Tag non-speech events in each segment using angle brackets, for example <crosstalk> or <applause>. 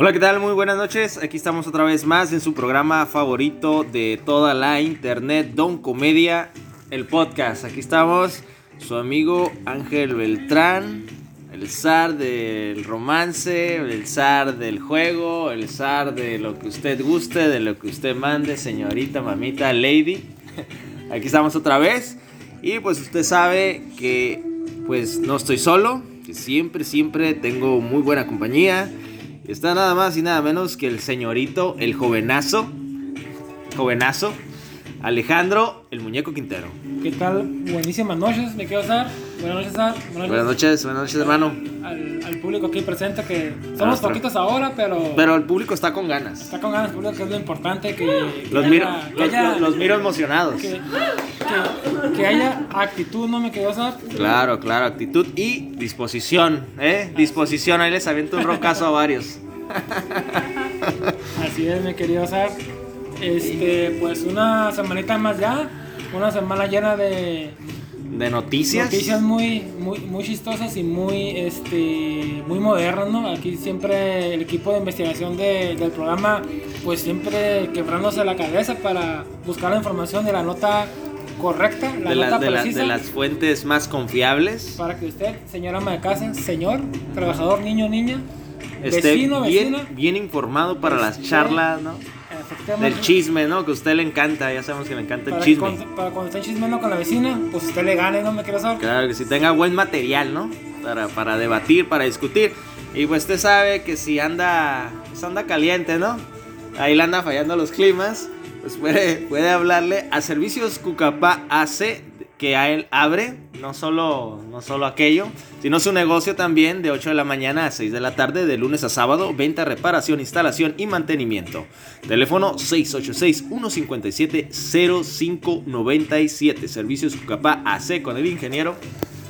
Hola, ¿qué tal? Muy buenas noches. Aquí estamos otra vez más en su programa favorito de toda la internet, Don Comedia, el podcast. Aquí estamos, su amigo Ángel Beltrán, el zar del romance, el zar del juego, el zar de lo que usted guste, de lo que usted mande, señorita, mamita, lady. <laughs> Aquí estamos otra vez. Y pues usted sabe que pues no estoy solo, que siempre, siempre tengo muy buena compañía. Está nada más y nada menos que el señorito, el jovenazo, jovenazo, Alejandro, el muñeco Quintero. ¿Qué tal? Buenísimas noches, me quiero dar. Buenas noches, Sar. Buenas noches, buenas noches, hermano. Al, al público aquí presente, que somos Nuestro- poquitos ahora, pero, Pero el público está con ganas. está con ganas, público, que es lo importante, que, que Los haya- miro, que los, haya- los- miro emocionados. que, haya actitud, no me quiero dar. Claro, claro, actitud y disposición, ¿eh? Disposición, ahí les aviento un rocazo a varios. <laughs> Así es, mi querido Sar. Este, pues una semanita más ya, una semana llena de De noticias. noticias muy, muy, muy chistosas y muy, este, muy modernas, ¿no? Aquí siempre el equipo de investigación de- del programa, pues siempre quebrándose la cabeza para buscar la información de la nota correcta, la de, la- nota de la- precisa, de las fuentes más confiables. para que usted, señora ama de casa, señor, trabajador, niño, niña, Esté vecino, bien, bien informado para las charlas, ¿no? efectivamente, Del chisme, ¿no? Que a usted le encanta, ya sabemos que le encanta el chisme. cuando- para cuando esté chismeando con la vecina, pues usted le gane, no me quiero saber. Claro que si tenga buen material, ¿no? Para, para debatir, para discutir. Y pues usted sabe que si anda, pues anda caliente, ¿no? Ahí le anda fallando los climas. Pues puede, puede hablarle a Servicios Cucapá AC, que a él abre, no solo, no solo aquello, sino su negocio también de 8 de la mañana a 6 de la tarde, de lunes a sábado, venta, reparación, instalación y mantenimiento. Teléfono 686-157-0597. Servicios Cucapá AC con el ingeniero.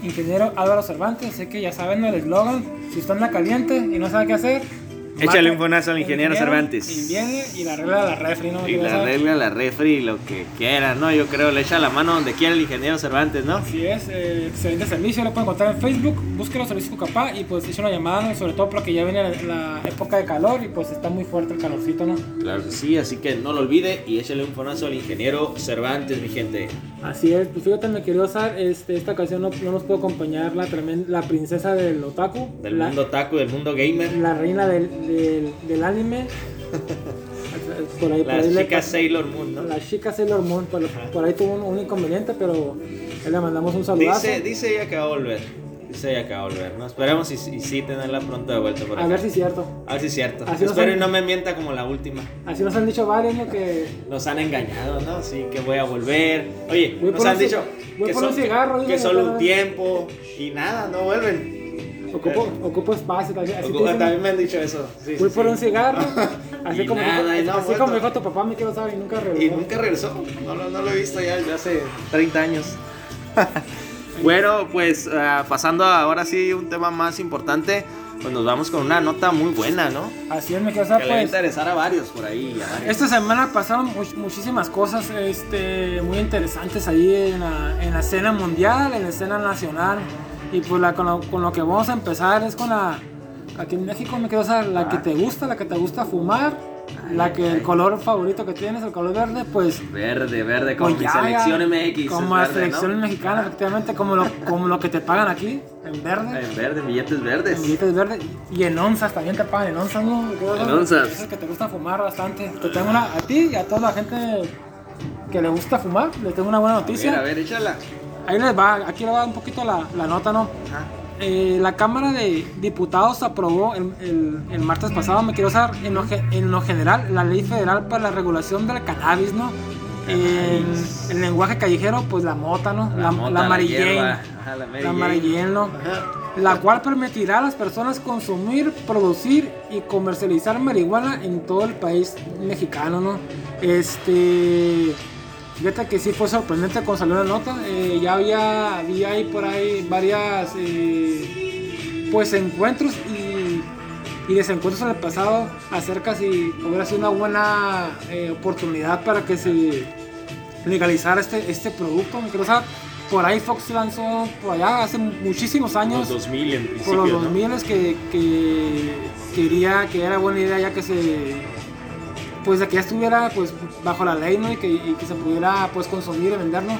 Ingeniero Álvaro Cervantes, sé que ya saben el eslogan, si usted anda caliente y no sabe qué hacer, Échale un fonazo al ingeniero Cervantes. Y viene y la regla de la refri, ¿no? Y la regla, la refri, lo que quiera, ¿no? Yo creo, le echa la mano donde quiera el ingeniero Cervantes, ¿no? Así es, eh, excelente servicio, lo pueden encontrar en Facebook, búsquelo servicio Cucapá y pues eche una llamada, sobre todo porque ya viene la, la época de calor y pues está muy fuerte el calorcito, ¿no? Claro que sí, así que no lo olvide y échale un fonazo al ingeniero Cervantes, mi gente. Así es, pues fíjate, me quería usar, este, esta ocasión no, no nos pudo acompañar la, tremen- la princesa del otaku, Del la, mundo taco, del mundo gamer. la reina del, del, del anime. por ahí, por Las ahí le chicas pas- Sailor Moon, ¿no? La chica Sailor Moon, por, por ahí tuvo un, un inconveniente, pero le mandamos un saludazo. Dice, dice ella que va a volver. Dice ella que va a volver, ¿no? Esperemos y, y sí tenerla pronto de vuelta por A acá. ver si es cierto. A ver si es cierto. Así Espero han- y no me mienta como la última. Así nos han dicho varios, ¿no? Que Nos han engañado, ¿no? Sí, que voy a volver. Oye, Voy nos han dicho voy que, por un son- cigarro, que dile, solo un tiempo y nada, no vuelven. Ocupo, ocupo espacio. Así, así Ocupa- también me han dicho eso. Sí, Voy sí, por sí. un cigarro. <laughs> Así, como, nada, dijo, no, así vuelto. como dijo tu papá, me quiero saber y nunca regresó. Y nunca regresó. No, lo- no lo he visto ya desde hace 30 años. <laughs> bueno, pues ah, pasando ahora sí un tema más importante, pues nos vamos con una nota muy buena, ¿no? Así es, me quiero Que saber, le va a pues. interesar a varios por ahí. varios. Esta semana pasaron much- muchísimas cosas este, muy interesantes ahí en la, en la escena mundial, en la escena nacional. Y pues la, con, lo, con lo que vamos a empezar es con la... Aquí en México me quiero saber la que te gusta, la que te gusta fumar, la que el color favorito que tienes, el color verde, pues Verde, verde, como Pues mi selección MX. Como es la verde, selección ¿no? mexicana, efectivamente, como lo, como lo que te pagan aquí, en verde, En verde, billetes verdes. en billetes verdes, y en onzas también te pagan en onzas, ¿no? En onzas. Dices que te gusta fumar bastante. Te tengo una, a ti y a toda la gente que le gusta fumar, les tengo una buena A ver, noticia. a ver, échala. Ahí les va, aquí les va un poquito la, la nota, ¿no? Ajá. Eh, la Cámara de Diputados aprobó el, el- el martes pasado, me quiero usar, en lo, ge- en lo general, la ley federal para la regulación del cannabis, ¿no? El lenguaje callejero, pues la mota, ¿no? La, mota, la Mary Jane. hierba. Ajá, la Mary La Jane. Mary Jane, ¿no? Ajá. La cual permitirá a las personas consumir, producir y comercializar marihuana en todo el país mexicano, ¿no? Este. Fíjate que sí fue sorprendente cuando salió la nota. eh, ya había, había ahí por ahí varias eh, pues encuentros y, y desencuentros en el pasado acerca si hubiera sido una buena eh, oportunidad para que se legalizara este, este producto. por ahí Fox lanzó por allá hace muchísimos Los años 2000 en por los ¿no? 2000 es que, que, que diría que era buena idea ya que se pues de que ya estuviera pues bajo la ley ¿no? y, que, y que se pudiera pues consumir y vender ¿no?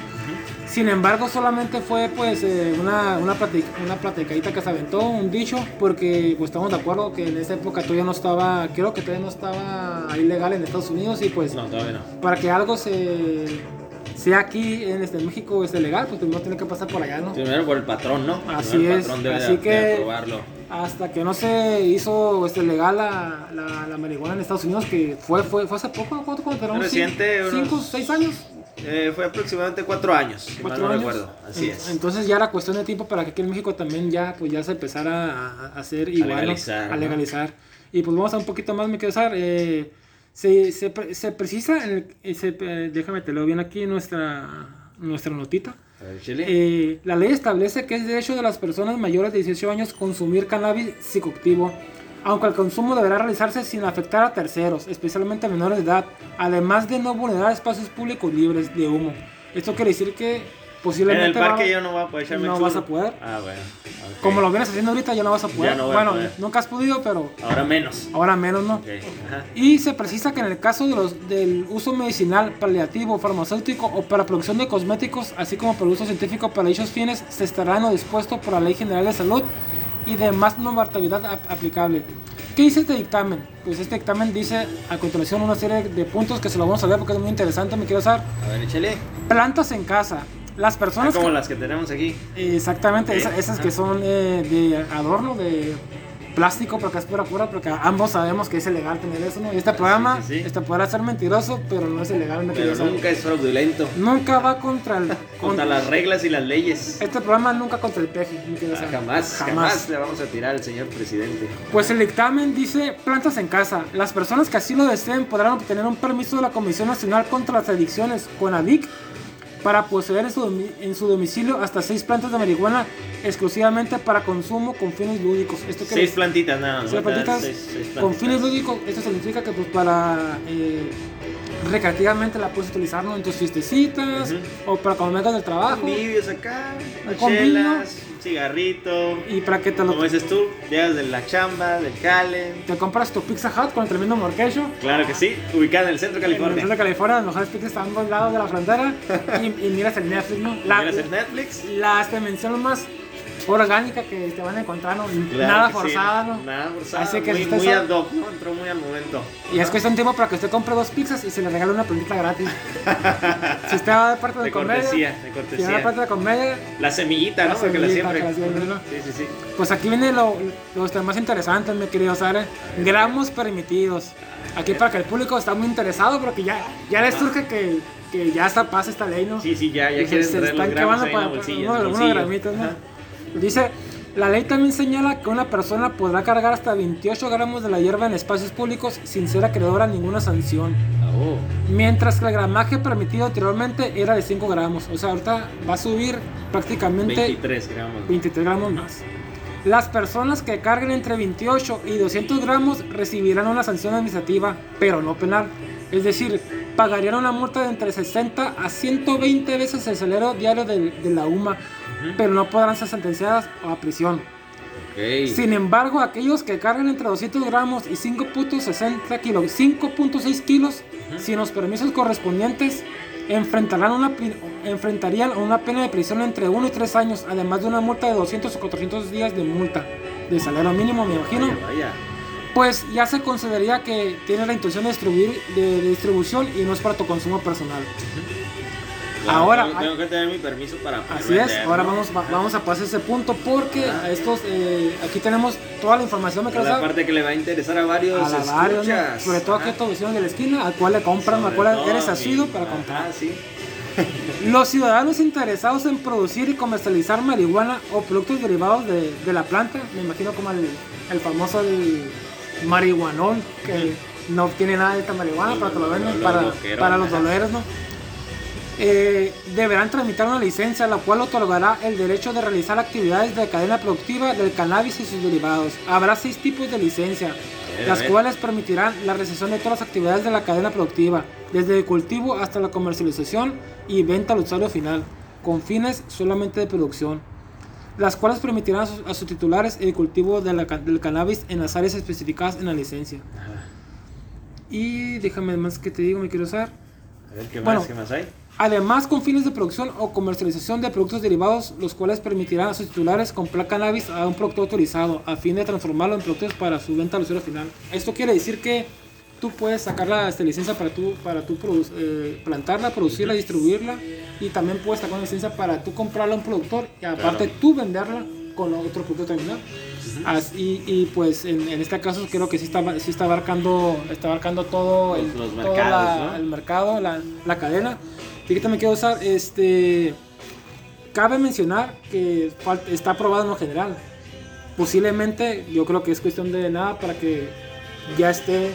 sin embargo solamente fue pues eh, una, una, platic- una platicadita que se aventó un dicho porque pues estamos de acuerdo que en esa época todavía no estaba creo que todavía no estaba ilegal en Estados Unidos y pues No, todavía no. para que algo se sea aquí en este México este legal pues primero tiene que pasar por allá no Primero por el patrón, ¿no? Así Primero el es, patrón debe así de, que- aprobarlo. hasta que no se hizo este legal la, la, la marihuana en Estados Unidos que fue fue, fue hace poco ¿cuánto cuánto era? ¿Unos Reciente, cin- unos- cinco seis años Eh, fue aproximadamente cuatro años, si mal cuatro no años recuerdo. Así es. entonces ya era cuestión de tiempo para que aquí en México también ya pues ya se empezara a, a hacer igual legalizar, a ¿no? legalizar y pues vamos a un poquito más me quiero usar eh, se, se, se precisa en el- eh, se, eh, déjame te leo bien aquí nuestra nuestra notita. Eh, la ley establece que es derecho de las personas mayores de 18 años consumir cannabis psicoactivo, aunque el consumo deberá realizarse sin afectar a terceros, especialmente a menores de edad, además de no vulnerar espacios públicos libres de humo. Esto quiere decir que en el posiblemente va- parque yo no voy a poder echarme no vas a poder. Ah, bueno. ok. como lo vienes haciendo ahorita ya no vas a poder. Ya no voy a bueno, poder. nunca has podido, pero Ahora menos. ahora menos, ¿no? Ok, ajá. Y se precisa que en el caso de los, del uso medicinal, paliativo, farmacéutico o para producción de cosméticos, así como para uso científico para dichos fines, se estará en lo dispuesto por la Ley General de Salud y demás normatividad ap- aplicable. ¿Qué dice este dictamen? Pues este dictamen dice a continuación una serie de puntos que se lo vamos a ver porque es muy interesante, me quiero usar. A ver, échale. Plantas en casa. Las Ah, personas... como que- las que tenemos aquí. Exactamente, esas que son eh, de adorno, de plástico, porque es pura pura, porque ambos sabemos que es ilegal tener eso, ¿no? Y este programa, sí, sí. este podrá ser mentiroso, pero no es ilegal, Pero nunca es fraudulento. Nunca va contra el... <laughs> Contra las reglas y las leyes. Este programa nunca contra el peje, Ah, jamás, jamás le vamos a tirar al señor presidente. Pues el dictamen dice plantas en casa. Las personas que así lo deseen podrán obtener un permiso de la Comisión Nacional contra las Adicciones, CONADIC, para poseer en su, domi- en su domicilio hasta seis plantas de marihuana exclusivamente para consumo con fines lúdicos. Esto quiere Seis plantitas nada más. Seis plantitas Seis- seis con fines lúdicos, esto significa que pues para eh, recreativamente la puedes utilizar ¿no? en tus fiestecitas o para cuando vengas del trabajo Convivios acá, chelas, un cigarrito. y para que te lo Como dices tú, llegas de la chamba, del cale. te compras tu Pizza Hut con el tremendo morquecho Claro que sí, ubicada en el centro de en el California. sur de California, los mejores pizzas están a ambos lados de la frontera <laughs> y, y miras el Netflix, ¿no? La, ¿Quieres el Netflix? la este, mención más orgánica que te van a encontrar, ¿no? Claro Nada sí, forzada, ¿no? Nada forzada. Así que muy, si muy ad hoc, ¿no? Entró muy al momento. Y es cuestión de tiempo para que usted compre dos pizzas y se le regale una plantita gratis. <laughs> si usted va de parte de, De comedia, cortesía, de si va de cortesía. parte de comedia, La semillita, La ¿no? La semillita, siempre. que la siempre, ¿no? Sí, sí, sí. pues aquí viene lo, lo este, más interesante, mi querido Sara. Gramos permitidos. Aquí para que el público está muy interesado porque ya, ya les surge que, que ya está pasa esta ley, ¿no? Sí, sí, ya, ya se- quieren se los están gramos ahí la para- para el unos- gramitos, ¿no? Ajá. Dice, la ley también señala que una persona podrá cargar hasta 28 gramos de la hierba en espacios públicos sin ser acreedora a ninguna sanción. Oh. Mientras que el gramaje permitido anteriormente era de 5 gramos. O sea, ahorita va a subir prácticamente 23 gramos. 23 gramos más. Las personas que carguen entre 28 y 200 gramos recibirán una sanción administrativa, pero no penal. Es decir, pagarían una multa de entre 60 a 120 veces el salario diario de, de la UMA, pero no podrán ser sentenciadas a prisión. Sin embargo, aquellos que carguen entre 200 gramos y 5.60 kilos, 5.6 kilos, sin los permisos correspondientes, enfrentarán una, enfrentarían una pena de prisión entre 1 y 3 años, además de una multa de 200 o 400 días de multa, de salario mínimo, me imagino. Vaya, vaya. Pues ya se consideraría que tiene la intención de distribuir, de, de distribución y no es para tu consumo personal. Claro, Ahora, Tengo, tengo que tener mi permiso para poder Así es, ahora ¿no? vamos, va- vamos a pasar ese punto porque a estos, eh, aquí tenemos toda la información, me la parte que le va a interesar a varios a varios, ¿no? sobre todo Ajá. estos vecinos de la esquina, al cual le compran, al cual eres asiduo para Ajá, comprar. sí. <laughs> Los ciudadanos interesados en producir y comercializar marihuana o productos derivados de, de la planta, me imagino como el, el famoso el marihuanol, que no obtiene nada de esta marihuana, para que lo lo para, los doleros, ¿no? Eh, deberán tramitar una licencia, la cual otorgará el derecho de realizar actividades de cadena productiva del cannabis y sus derivados. Habrá seis tipos de licencia, a las cuales permitirán la realización de todas las actividades de la cadena productiva, desde el cultivo hasta la comercialización y venta al usuario final, con fines solamente de producción. Las cuales permitirán a sus, a sus titulares el cultivo de la ca- del cannabis en las áreas especificadas en la licencia. Y déjame más que te digo, me quiero usar. A ver, ¿qué Bueno. más? ¿Qué más hay? Además, con fines de producción o comercialización de productos derivados, los cuales permitirán a sus titulares comprar cannabis a un producto autorizado a fin de transformarlo en productos para su venta al usuario final. Esto quiere decir que tú puedes sacar la esta licencia para tú, para tú produ- eh, plantarla, producirla, distribuirla y también puedes sacar una licencia para tú comprarla a un productor y aparte Claro. tú venderla con otro producto terminal. As- y, y, pues en, en este caso creo que sí está, sí está abarcando está abarcando todo el, Los- mercados, la- ¿no? el mercado, la, la cadena. Fíjate, me quiero usar, este, cabe mencionar que está aprobado en lo general. Posiblemente, yo creo que es cuestión de nada para que ya esté,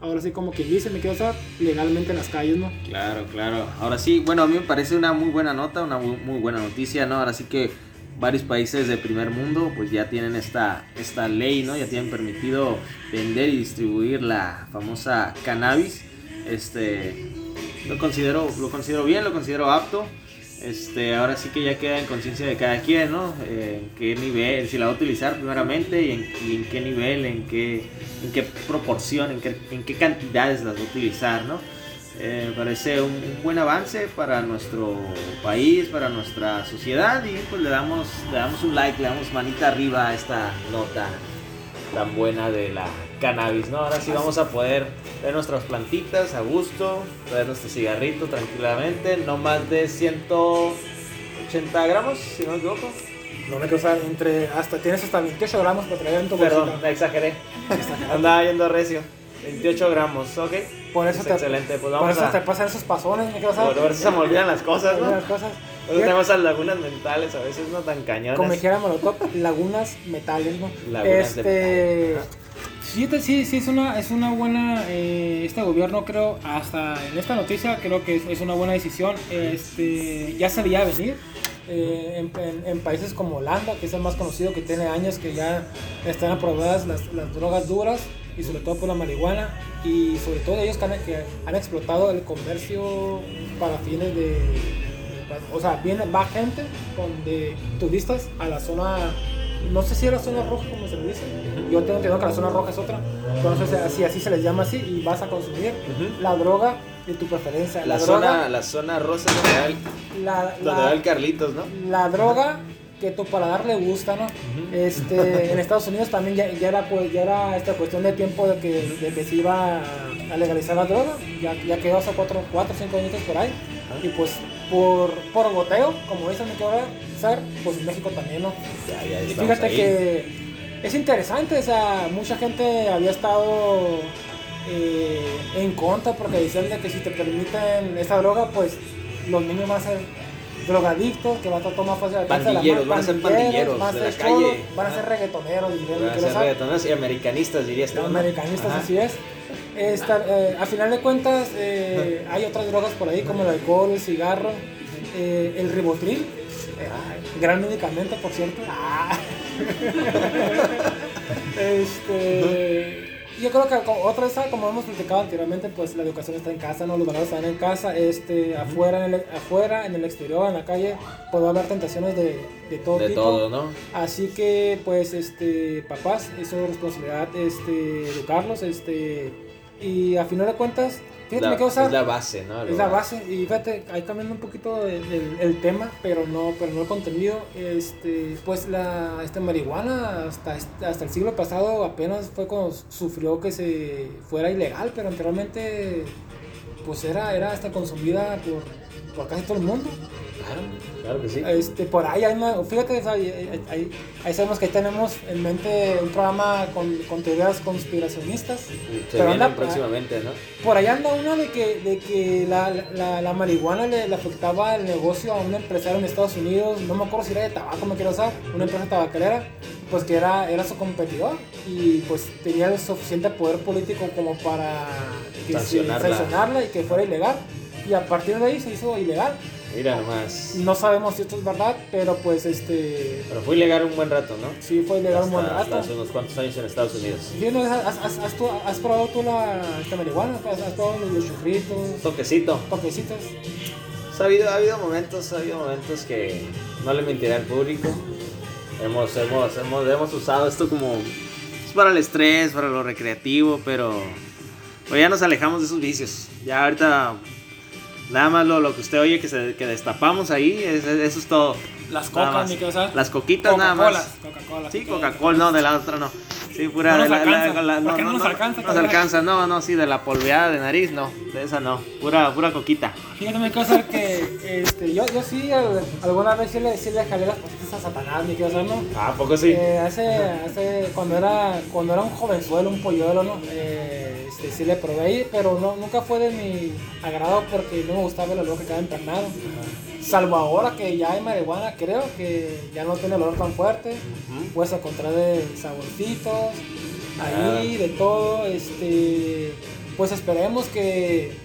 ahora sí como quien dice, me quiero usar, legalmente en las calles, ¿no? Claro, claro. Ahora sí, bueno, a mí me parece una muy buena nota, una muy, muy buena noticia, ¿no? Ahora sí que varios países de primer mundo pues ya tienen esta, esta ley, ¿no? Ya tienen permitido vender y distribuir la famosa cannabis. Este, lo considero, lo considero bien, lo considero apto. Este, ahora sí que ya queda en conciencia de cada quien, ¿no? Eh, en qué nivel, si la va a utilizar primeramente y en, qué nivel, en qué, en qué proporción, en qué, en qué cantidades las va a utilizar, ¿no? Eh, parece un, un buen avance para nuestro país, para nuestra sociedad y pues le damos, le damos un like, le damos manita arriba a esta nota tan buena de la cannabis, ¿no? Ahora sí vamos a poder ver nuestras plantitas a gusto, ver nuestro cigarrito tranquilamente, no más de 180 gramos, si no me equivoco. No me usar, entre, hasta, tienes hasta 28 gramos para traer en tu Perdón, bolsita. exageré. Andaba yendo recio. 28 gramos, ok. Por eso Es te, excelente, pues por vamos eso a... te pasan esos pasones, me usar. Por si se me olvidan las cosas, ¿no? Las cosas. Por eso tenemos esas lagunas mentales, a veces no tan cañonas. Como dijera Molotov, lagunas metales, ¿no? Lagunas de este, Sí, sí, sí, es una, es una buena, eh, este gobierno creo, hasta en esta noticia creo que es, es una buena decisión, este, ya se veía venir, eh, en, en- en países como Holanda, que es el más conocido, que tiene años que ya están aprobadas las, las drogas duras y sobre todo por la marihuana y sobre todo ellos que han, que han explotado el comercio para fines de, de- o sea, viene, va gente con, de turistas a la zona no sé si era zona roja como se le dice. Yo tengo entendido que la zona roja es otra. No sé si así, así se les llama así y vas a consumir Ujú. la droga de tu preferencia. La, droga, zona, la zona rosa es donde va el, la, donde la- va el Carlitos, ¿no? la droga que tu paladar le gusta, ¿no? Este, en Estados Unidos también ya, ya era pues ya era esta cuestión de tiempo de que, de que se iba a- legalizar la droga, ya, ya quedó hace 4 o 5 años por ahí. Y pues por, por goteo, como dicen que ahora pues en México también, ¿no? Ya, ya fíjate ahí. que es interesante, o sea, mucha gente había estado eh, en contra porque decían de que si te permiten esta droga, pues los niños van a ser drogadictos, que van a tomar fácil alcance de la Pandilleros, van a ser pandilleros van a de la ser cholos, calle. van a ser reggaetoneros, Van a ser reggaetoneros y americanistas, diría este. Americanistas, Ajá. así es. Esta, eh, a final de cuentas, eh, hay otras drogas por ahí como el alcohol, el cigarro, el ribotril, gran medicamento, por cierto. Ah. <laughs> este, yo creo que otra vez, como hemos platicado anteriormente, pues la educación está en casa, ¿no? los valores están en casa, este, afuera, en el, afuera, en el exterior, en la calle, puede haber tentaciones de, de todo De tipo. todo, ¿no? Así que, pues, este, papás, es su responsabilidad, este, educarlos, este, y a final de cuentas, fíjate, La- me quedo es la base, ¿no? es la base, y fíjate, ahí cambiando un poquito el, el- el tema, pero no, pero no el contenido, este, pues la, este, marihuana hasta, hasta el siglo pasado apenas fue cuando sufrió que se fuera ilegal, pero anteriormente, pues era, era hasta consumida por, por casi todo el mundo. Claro, claro que sí. Este, por ahí hay una, fíjate, ahí, ahí- ahí sabemos que ahí tenemos en mente un programa con, con teorías conspiracionistas. Se pero anda- próximamente, ¿no? Por ahí anda una de que, de que la, la, la marihuana le, le afectaba el negocio a un empresario en Estados Unidos, no me acuerdo si era de tabaco, me quiero usar, una empresa tabacalera, pues que era, era su competidor y pues tenía el suficiente poder político como para que se- Sancionarla. sancionarla y que fuera ilegal. Y a partir de ahí se hizo ilegal. Mira nomás. No sabemos si esto es verdad, pero pues este Pero fue ilegal un buen rato, ¿no? sí fue ilegal un buen rato. hasta hace unos cuantos años en Estados Unidos. Sí, ¿no? ¿Has, has, has, tú- has probado tú la esta marihuana? ¿Has, probado los, los churritos, Toquecito. toquecitos? Ha habido, ha habido momentos, ha habido momentos que no le mentiré al público. hemos, hemos, hemos, hemos usado esto como es para el estrés, para lo recreativo, pero pues ya nos alejamos de esos vicios. Ya ahorita nada más lo, lo que usted oye que, se, que destapamos ahí, es- eso es todo. Las cocas, ni que, o sea, Las coquitas nada más. Coca-Cola. Sí, Coca-Cola, no, de la otra no. Sí, pura No nos la, la- alcanza. la- ¿Por qué no nos alcanza, No nos alcanza, no, no, sí, de la polveada de nariz, no. De esa no. Pura, pura coquita. Fíjate, me cosa que este, yo, yo sí, al- alguna vez sí le, sí le jalé las patitas a Satanás, ni que, o sea, ¿no? ¿A poco Eh, hace, hace, cuando era, cuando era un jovenzuelo, un polluelo, ¿no? Eh, este, sí le probé ahí, pero no, nunca fue de mi agrado porque no me gustaba olor que quedaba impregnado. Salvo ahora que ya hay marihuana, creo que ya no tiene olor tan fuerte. Puedes encontrar de saborcitos, ahí, de todo. Este, pues esperemos que.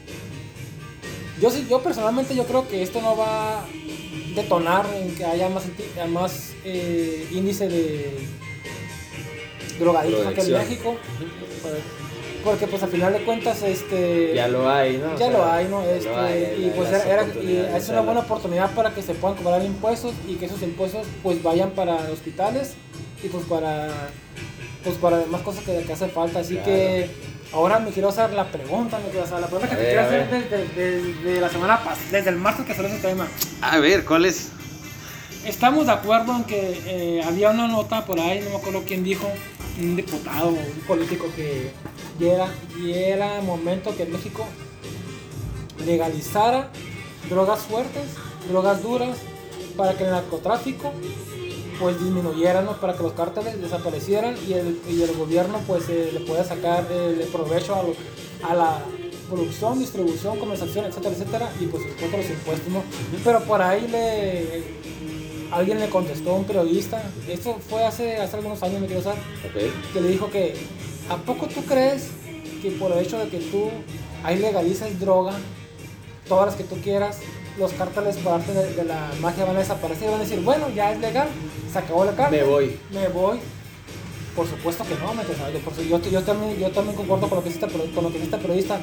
Yo, yo personalmente yo creo que esto no va a detonar en que haya más, eh, índice de drogadictos aquí en. México. Porque pues al final de cuentas este Ya lo hay, ¿no? O ya sea, lo hay, ¿no? Este, lo hay, y pues era, era- y es una buena oportunidad para que se puedan cobrar impuestos y que esos impuestos pues vayan para hospitales y pues para pues para demás cosas que, que hacen falta. Así Claro. que ahora me quiero hacer la pregunta, me quiero hacer la pregunta que te quiero hacer desde, desde la semana pasada, desde el martes que salió ese tema. A ver, ¿cuál es? Estamos de acuerdo en que eh, había una nota por ahí, no me acuerdo quién dijo, un diputado o un político que ya era, ya era momento que México legalizara drogas fuertes, drogas duras, para que el narcotráfico pues disminuyera, ¿no? para que los cárteles desaparecieran y el, y el gobierno pues eh, le pueda sacar eh, el provecho a, lo- a la producción, distribución, comercialización, etcétera, etcétera, y pues supuesto los impuestos, ¿no? Pero por ahí le alguien le contestó a un periodista, esto fue hace, hace algunos años, me quiero Ok. que le dijo que ¿a poco tú crees que por el hecho de que tú ahí legalices droga, todas las que tú quieras, los cárteles parte de, de la magia van a desaparecer y van a decir, bueno, ya es legal, se acabó la cárcel. Me voy. Me voy. Por supuesto que no, me yo, por yo, yo también, yo también concuerdo con lo que dice este, con lo que este periodista.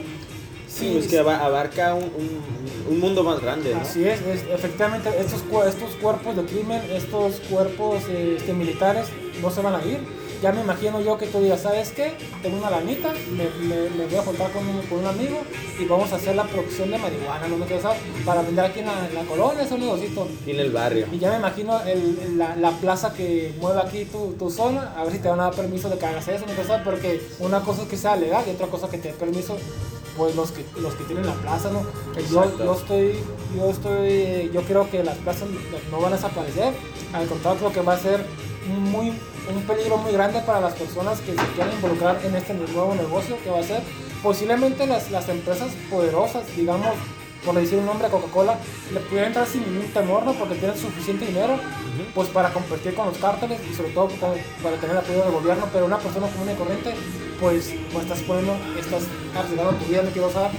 Sí, es que aba- abarca un, un- un mundo más grande, ¿no? Así es, es- efectivamente estos, estos cuerpos de crimen, estos cuerpos eh, este, militares no se van a ir. Ya me imagino yo que tú digas, ¿sabes qué? Tengo una lanita, me, me- me voy a juntar con un, con un amigo y vamos a hacer la producción de marihuana, no me quiero saber, para vender aquí en la, en la colonia, es un negocito. Aquí en el barrio. Y ya me imagino el- la, la plaza que mueve aquí tu, tu zona, a ver si te van a dar permiso de que hagas eso, no quiero saber, porque una cosa es que sea legal y otra cosa que te dé permiso pues los que los que tienen la plaza no yo, yo estoy yo estoy yo creo que las plazas no van a desaparecer al contrario creo que va a ser muy un peligro muy grande para las personas que se quieran involucrar en este nuevo negocio que va a ser posiblemente las, las empresas poderosas digamos por decir un nombre Coca-Cola le pudieran entrar sin ningún temor ¿no? porque tienen suficiente dinero pues para competir con los cárteles y sobre todo con- para tener el apoyo del gobierno, pero una persona común y corriente, pues, pues estás poniendo, estás arriesgando tu vida, no quiero saber.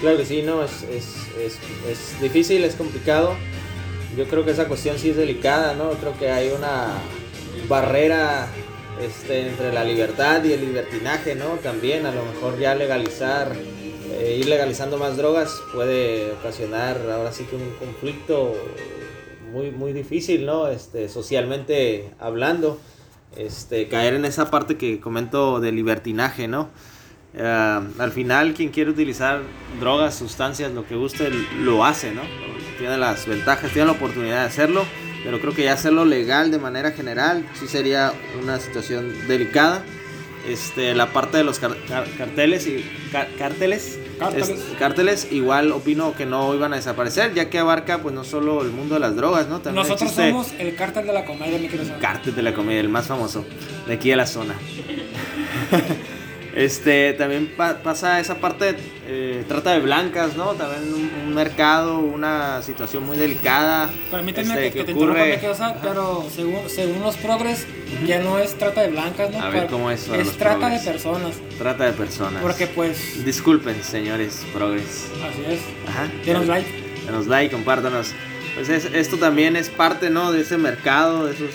Claro que sí, no, es, es, es, es difícil, es complicado. Yo creo que esa cuestión sí es delicada, ¿no? Creo que hay una barrera este, entre la libertad y el libertinaje, ¿no? También a lo mejor ya legalizar, eh, ir legalizando más drogas puede ocasionar ahora sí que un conflicto muy, muy difícil, ¿no? Este, socialmente hablando, este, caer en esa parte que comento de libertinaje, ¿no? Eh, al final, quien quiere utilizar drogas, sustancias, lo que guste, lo hace, ¿no? Tiene las ventajas, tiene la oportunidad de hacerlo, pero creo que ya hacerlo legal de manera general sí sería una situación delicada. Este, la parte de los car- car- carteles y car- cárteles, Cárteles. es- cárteles, igual opino que no iban a desaparecer, ya que abarca pues no solo el mundo de las drogas, ¿no? También Nosotros somos el cártel de la comedia, me quiero saber. cártel de la comedia, el más famoso de aquí de la zona. <laughs> Este, también pa- pasa esa parte, eh, trata de blancas, ¿no? También un, mercado, una situación muy delicada. Permíteme este, que, que te interrumpa, ocurre- saber, Ajá. pero según, según los progres, ya no es trata de blancas, ¿no? A ver, ¿cómo es eso Es trata progres? de personas, Trata de personas. porque pues, Disculpen, señores progres. así es. Ajá. Denos like. Denos like, compártanos. Pues es- esto también es parte, ¿no? De ese mercado, de esos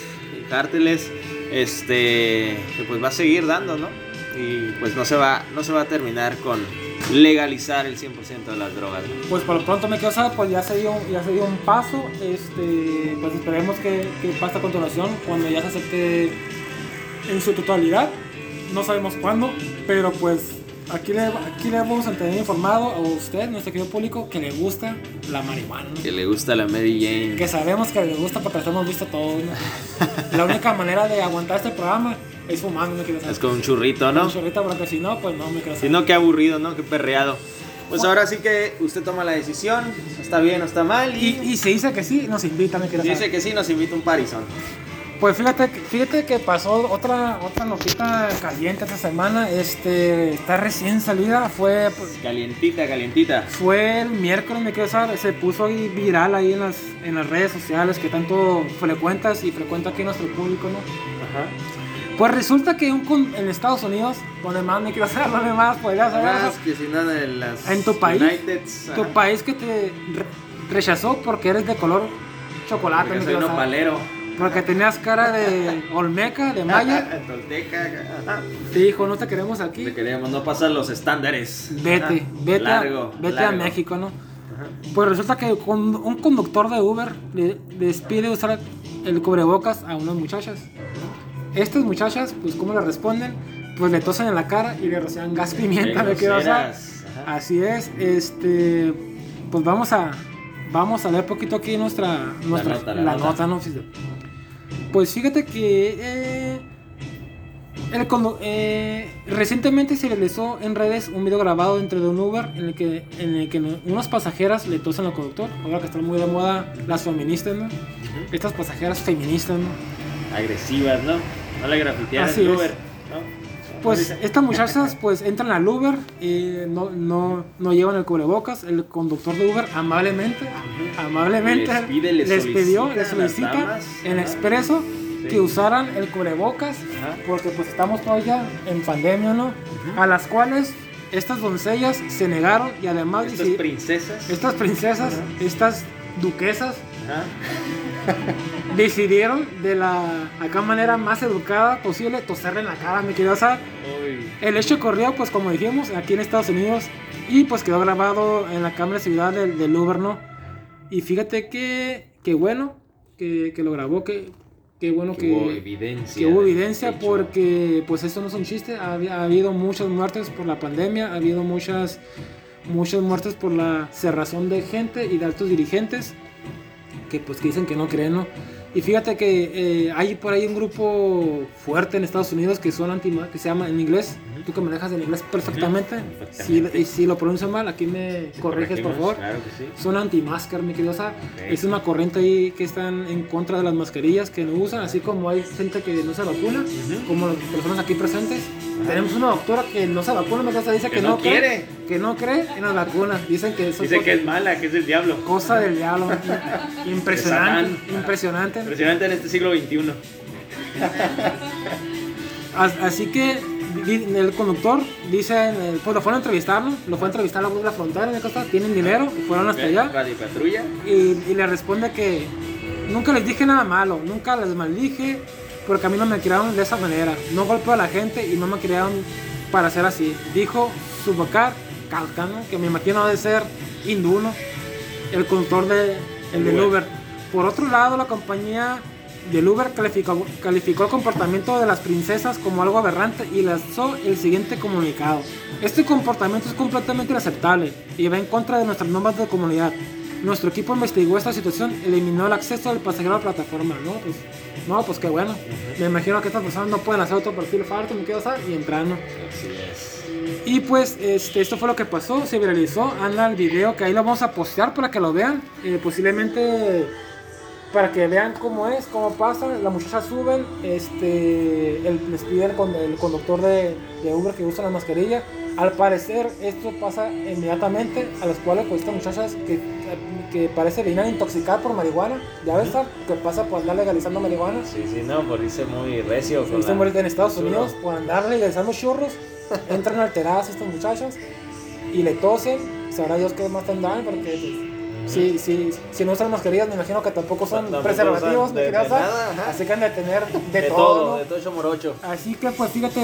cárteles, este, que pues va a seguir dando, ¿no? Y pues no se va, no se va a terminar con, legalizar el 100% de las drogas. Pues por lo pronto me quedo saber, pues ya se dio, ya se dio un paso, este, pues esperemos que, que pase a continuación cuando ya se acepte en su totalidad, no sabemos cuándo, pero pues aquí le, aquí le vamos a tener informado a usted, nuestro querido público, que le gusta la marihuana. Que le gusta la Mary Jane. que sabemos que le gusta porque lo hemos visto todos, ¿no? <laughs> La única manera de aguantar este programa es fumando, me quiero saber. Es con un churrito, ¿no? Un chorrito, porque si no, pues no me quiero Si no, qué aburrido, ¿no? Qué perreado. Pues ahora sí que usted toma la decisión, está bien o está mal, y, Y, y si dice que sí, nos invita, me quiero si saber. dice que sí, nos invita un parizón. Pues fíjate, fíjate que pasó otra otra notita caliente esta semana, este, está recién salida, fue pues, Calientita, calientita. fue el miércoles, me quiero saber, se puso ahí viral ahí en las, en las redes sociales que tanto frecuentas y frecuenta aquí nuestro público, ¿no? Ajá. Pues resulta que un en Estados Unidos, donde más me quiero saber, <laughs> donde más podrías Más que si nada de las En tu país, Uniteds, tu ajá. país que te re- rechazó porque eres de color chocolate, Porque soy nopalero. porque tenías cara de olmeca, de <laughs> maya, Tolteca. te dijo, no te queremos aquí. Te queríamos, no pasar los estándares. Vete, vete, Largo, a, vete a. México, ¿no? Ajá. Pues resulta que con- un conductor de Uber le, les pide usar el cubrebocas a unas muchachas. Estas muchachas, pues, ¿cómo le responden? Pues le tosen en la cara y le rocian gas pimienta, groseras. Ajá. Así es, este, pues vamos a, vamos a leer poquito aquí nuestra, nuestra nota, la la nota. nota, ¿no? Pues fíjate que eh, el eh, recientemente se realizó en redes un video grabado dentro de un Uber en el que, en el que unas pasajeras le tosen al conductor. Ahora que están muy de moda las feministas, ¿no? Estas pasajeras feministas, ¿no? Agresivas, ¿no? No le grafitearon el. Uber, ¿no? Pues estas muchachas pues entran al Uber y no, no, no llevan el cubrebocas. El conductor de Uber amablemente, amablemente Les pide, les les pidió, les solicita damas, en ajá. expreso Sí. que usaran el cubrebocas Ajá. porque pues estamos todavía en pandemia, ¿no? A las cuales estas doncellas se negaron y además Estas princesas. estas princesas, Ajá. estas duquesas Ajá. <laughs> decidieron de la acá manera más educada posible toserle en la cara, mi querido Sad. Uy. El hecho ocurrió, pues como dijimos, aquí en Estados Unidos y pues quedó grabado en la cámara de seguridad del, del Uber, ¿no? Y fíjate que, que bueno que, que lo grabó, que, que bueno Que que, hubo evidencia. que hubo evidencia porque pues esto no es un chiste, ha, ha habido muchas muertes por la pandemia, ha habido muchas, muchas muertes por la cerrazón de gente y de altos dirigentes que pues que dicen que no creen, ¿no? Y fíjate que eh, hay por ahí un grupo fuerte en Estados Unidos que son anti que se llama en inglés, tú que manejas el inglés perfectamente, perfectamente. Si, y si lo pronuncio mal, aquí me corriges por favor. Claro que sí. Son anti-masker, mi querido Sar. Ok. Es una corriente ahí que están en contra de las mascarillas que no usan, así como hay gente que no se vacuna, Ujú. como las personas aquí presentes. Tenemos una doctora que no se vacuna, mi casa dice que, Que no cree, quiere. que no cree en las vacunas. Dicen que eso Dice que es mala, que es el diablo. cosa del diablo. <laughs> Impresionante, impresionante. Impresionante en este siglo XXI. As- Así que el conductor dice, en el- pues lo fueron a entrevistar, ¿no? Lo fue a entrevistar a la la frontera, ¿qué cosa? Tienen dinero, y fueron hasta allá. Radio Patrulla. y, y le responde que nunca les dije nada malo, nunca les maldije, porque a mí no me criaron de esa manera. No golpeo a la gente y no me criaron para ser así. Dijo Subakar Kalkan, que me imagino de ser hindú, el conductor de, el del Uber. Uber. Por otro lado, la compañía del Uber calificó, calificó el comportamiento de las princesas como algo aberrante y lanzó el siguiente comunicado. Este comportamiento es completamente inaceptable y va en contra de nuestras normas de comunidad. Nuestro equipo investigó esta situación, eliminó el acceso del pasajero a la plataforma. No, pues, no, pues qué bueno. Me imagino que estas personas no pueden hacer otro perfil falso, me saber, y entrando. Así es. Y pues este, esto fue lo que pasó, se viralizó, anda el video que ahí lo vamos a postear para que lo vean, eh, posiblemente para que vean cómo es, cómo pasa, las muchachas suben, este, el, les pide el conductor de, de Uber que usa la mascarilla, al parecer esto pasa inmediatamente, a las cuales pues estas muchachas que, que parece venir intoxicadas por marihuana, ya ves, que pasa por andar legalizando marihuana, Sí, sí, no, por irse muy recio. con la- ahorita en Estados. Unidos por andar legalizando churros, <laughs> entran alteradas estas muchachas y le tosen. Sabrá Dios qué más tendrán, porque pues, si, si, si no usan mascarillas, me imagino que tampoco son Tampoco preservativos, de- de nada. Así que han de tener de, De todo. todo, ¿no? de todo hecho morocho. Así que, pues fíjate,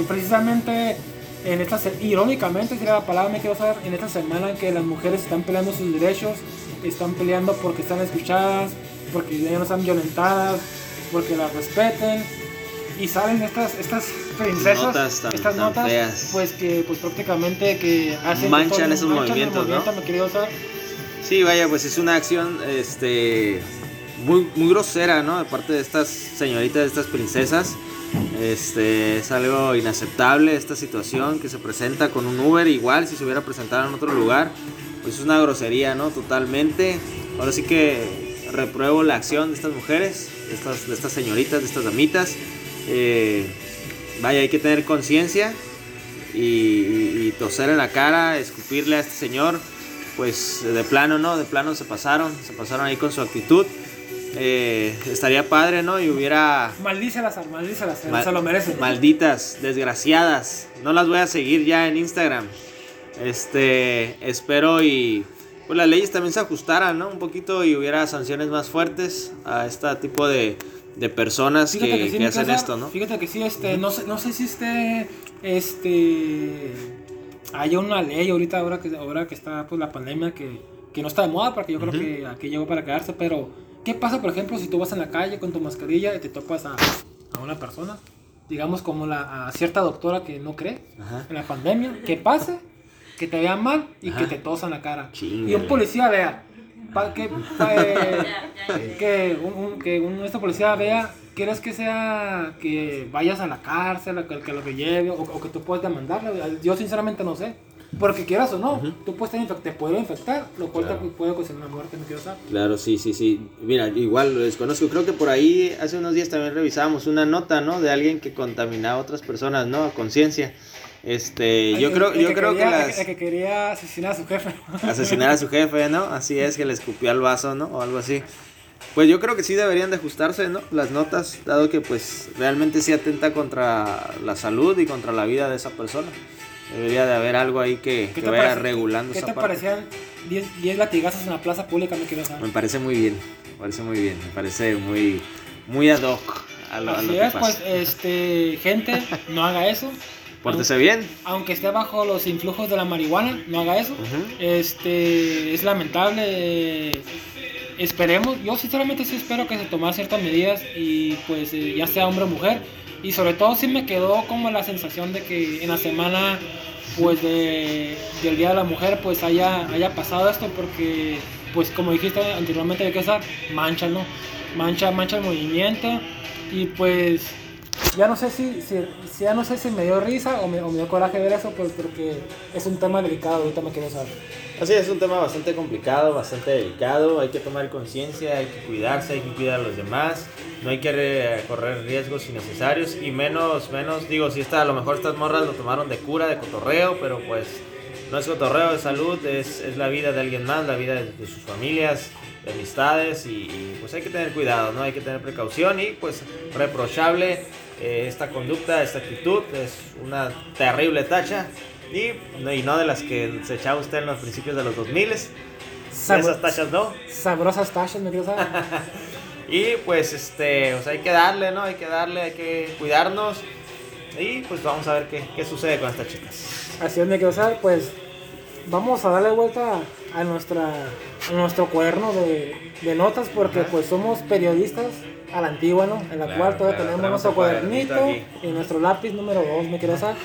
eh, precisamente en esta irónicamente sería la palabra me quiero usar en esta semana en que las mujeres están peleando sus derechos están peleando porque están escuchadas porque ya no están violentadas porque las respeten y salen estas estas princesas Notas tan- estas tan notas feas. pues que pues prácticamente que hacen Manchan esos movimientos, ¿no? me Sí, vaya, pues es una acción este muy, muy grosera, ¿no? De parte de estas señoritas, de estas princesas. Este es algo inaceptable esta situación que se presenta con un Uber, igual si se hubiera presentado en otro lugar, pues es una grosería, ¿no? Totalmente. Ahora sí que repruebo la acción de estas mujeres, de estas, señoritas, de estas damitas. Eh, vaya, hay que tener conciencia y, y- y toser en la cara, escupirle a este señor, pues de plano, ¿no? De plano se pasaron, se pasaron ahí con su actitud. Eh, estaría padre, ¿no? Y hubiera maldícelas maldícelas mal- se lo merecen malditas, desgraciadas. No las voy a seguir ya en Instagram. Este, espero y pues las leyes también se ajustaran, ¿no? Un poquito y hubiera sanciones más fuertes a este tipo de, de personas que, Fíjate que sí, mi hacen casa, esto, ¿no? Fíjate que sí, este, no sé, no sé si este, este, hay una ley ahorita, ahora que, ahora que está pues la pandemia, que, que no está de moda, porque yo creo que aquí llegó para quedarse, pero ¿qué pasa, por ejemplo, si tú vas en la calle con tu mascarilla y te topas a, a una persona, digamos como la, a cierta doctora que no cree Ajá. en la pandemia, que pase, que te vean mal y Ajá. que te tosan la cara. Chíngale. Y un policía vea, pa- que, pa- eh, <laughs> que, un, un- que un, este policía vea, ¿quieres que sea que vayas a la cárcel, que, que lo que lleve, o, o que tú puedes demandarlo? Yo sinceramente no sé. Porque quieras o no, tú puedes infect- te puede infectar, lo cual Claro. te puede ocasionar una muerte, no quiero saber. Claro, sí, sí, sí. Mira, igual lo desconozco. Creo que por ahí hace unos días también revisábamos una nota, ¿no? De alguien que contaminaba a otras personas, ¿no? A conciencia. Este, yo creo, yo creo que las El que quería asesinar a su jefe. <laughs> asesinar a su jefe, ¿no? Así es, que le escupió al vaso, ¿no? O algo así. Pues yo creo que sí deberían de ajustarse, ¿no? Las notas, dado que pues realmente sí atenta contra la salud y contra la vida de esa persona. Debería de haber algo ahí que, ¿Qué que vaya parece- regulando ¿Qué esa te parte. parecían 10 10 latigazos en la plaza pública? Me quiero saber. Me parece muy bien, me parece muy bien, me parece muy, muy ad hoc a lo, a lo que es, pues, este, gente, no haga eso. Pórtese bien. Aunque esté bajo los influjos de la marihuana, no haga eso. Este, es lamentable. Esperemos, yo sinceramente sí espero que se tomen ciertas medidas y pues eh, ya sea hombre o mujer. Y sobre todo sí me quedó como la sensación de que en la semana pues de, del Día de la Mujer pues haya, haya pasado esto porque pues como dijiste anteriormente hay que usar mancha, ¿no? Mancha, mancha el movimiento y pues ya no sé si, si, ya no sé si me dio risa o me, dio coraje ver eso pues porque es un tema delicado, ahorita me quiero saber. Así es un tema bastante complicado, bastante delicado. Hay que tomar conciencia, hay que cuidarse, hay que cuidar a los demás. No hay que re- correr riesgos innecesarios y menos, menos, digo, si esta, a lo mejor estas morras lo tomaron de cura, de cotorreo, pero pues no es cotorreo, es salud, es, es la vida de alguien más, la vida de, de sus familias, de amistades y, y, pues hay que tener cuidado, ¿no? Hay que tener precaución y pues reprochable eh, esta conducta, esta actitud, es una terrible tacha y no, y no de las que se echaba usted en los principios de los 2000 Sabro- esas tachas no. Sabrosas tachas, me quiero saber. <laughs> Y pues este, o sea, hay que darle, ¿no? Hay que darle, hay que cuidarnos. Y pues vamos a ver qué, qué sucede con estas chicas. Así es, me quiero saber, pues vamos a darle vuelta a nuestra a nuestro cuaderno de, de notas porque Ajá. pues somos periodistas a la antigua, ¿no? En la Claro, cual todavía claro, tenemos nuestro cuadernito y nuestro lápiz número 2, me quiero saber.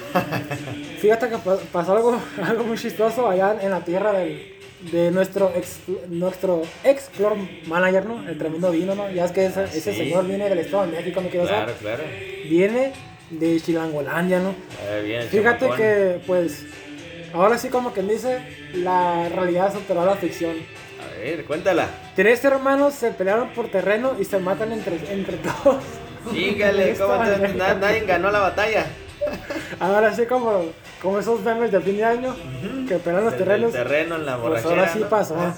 Fíjate que pa- pasó algo, <laughs> algo muy chistoso allá en la tierra del, de nuestro ex, nuestro ex floor manager, ¿no? El tremendo vino, ¿no? Ya es que ese, Ah, ese sí. señor viene del Estado de México, me quiero Claro, saber. claro. Viene de Chilangolandia, ¿no? Eh, bien, el Fíjate chamacón. que, pues, ahora sí como quien dice, la realidad superó a la ficción. A ver, cuéntala. Tres hermanos se pelearon por terreno y se matan entre, entre todos. Dígale, <laughs> ¿cómo te- na- nadie ganó la batalla? Ahora sí como, como esos memes de fin de año, que pelean los terrenos. terreno en la Pues borrachera. ahora sí ¿no? pasó. <laughs>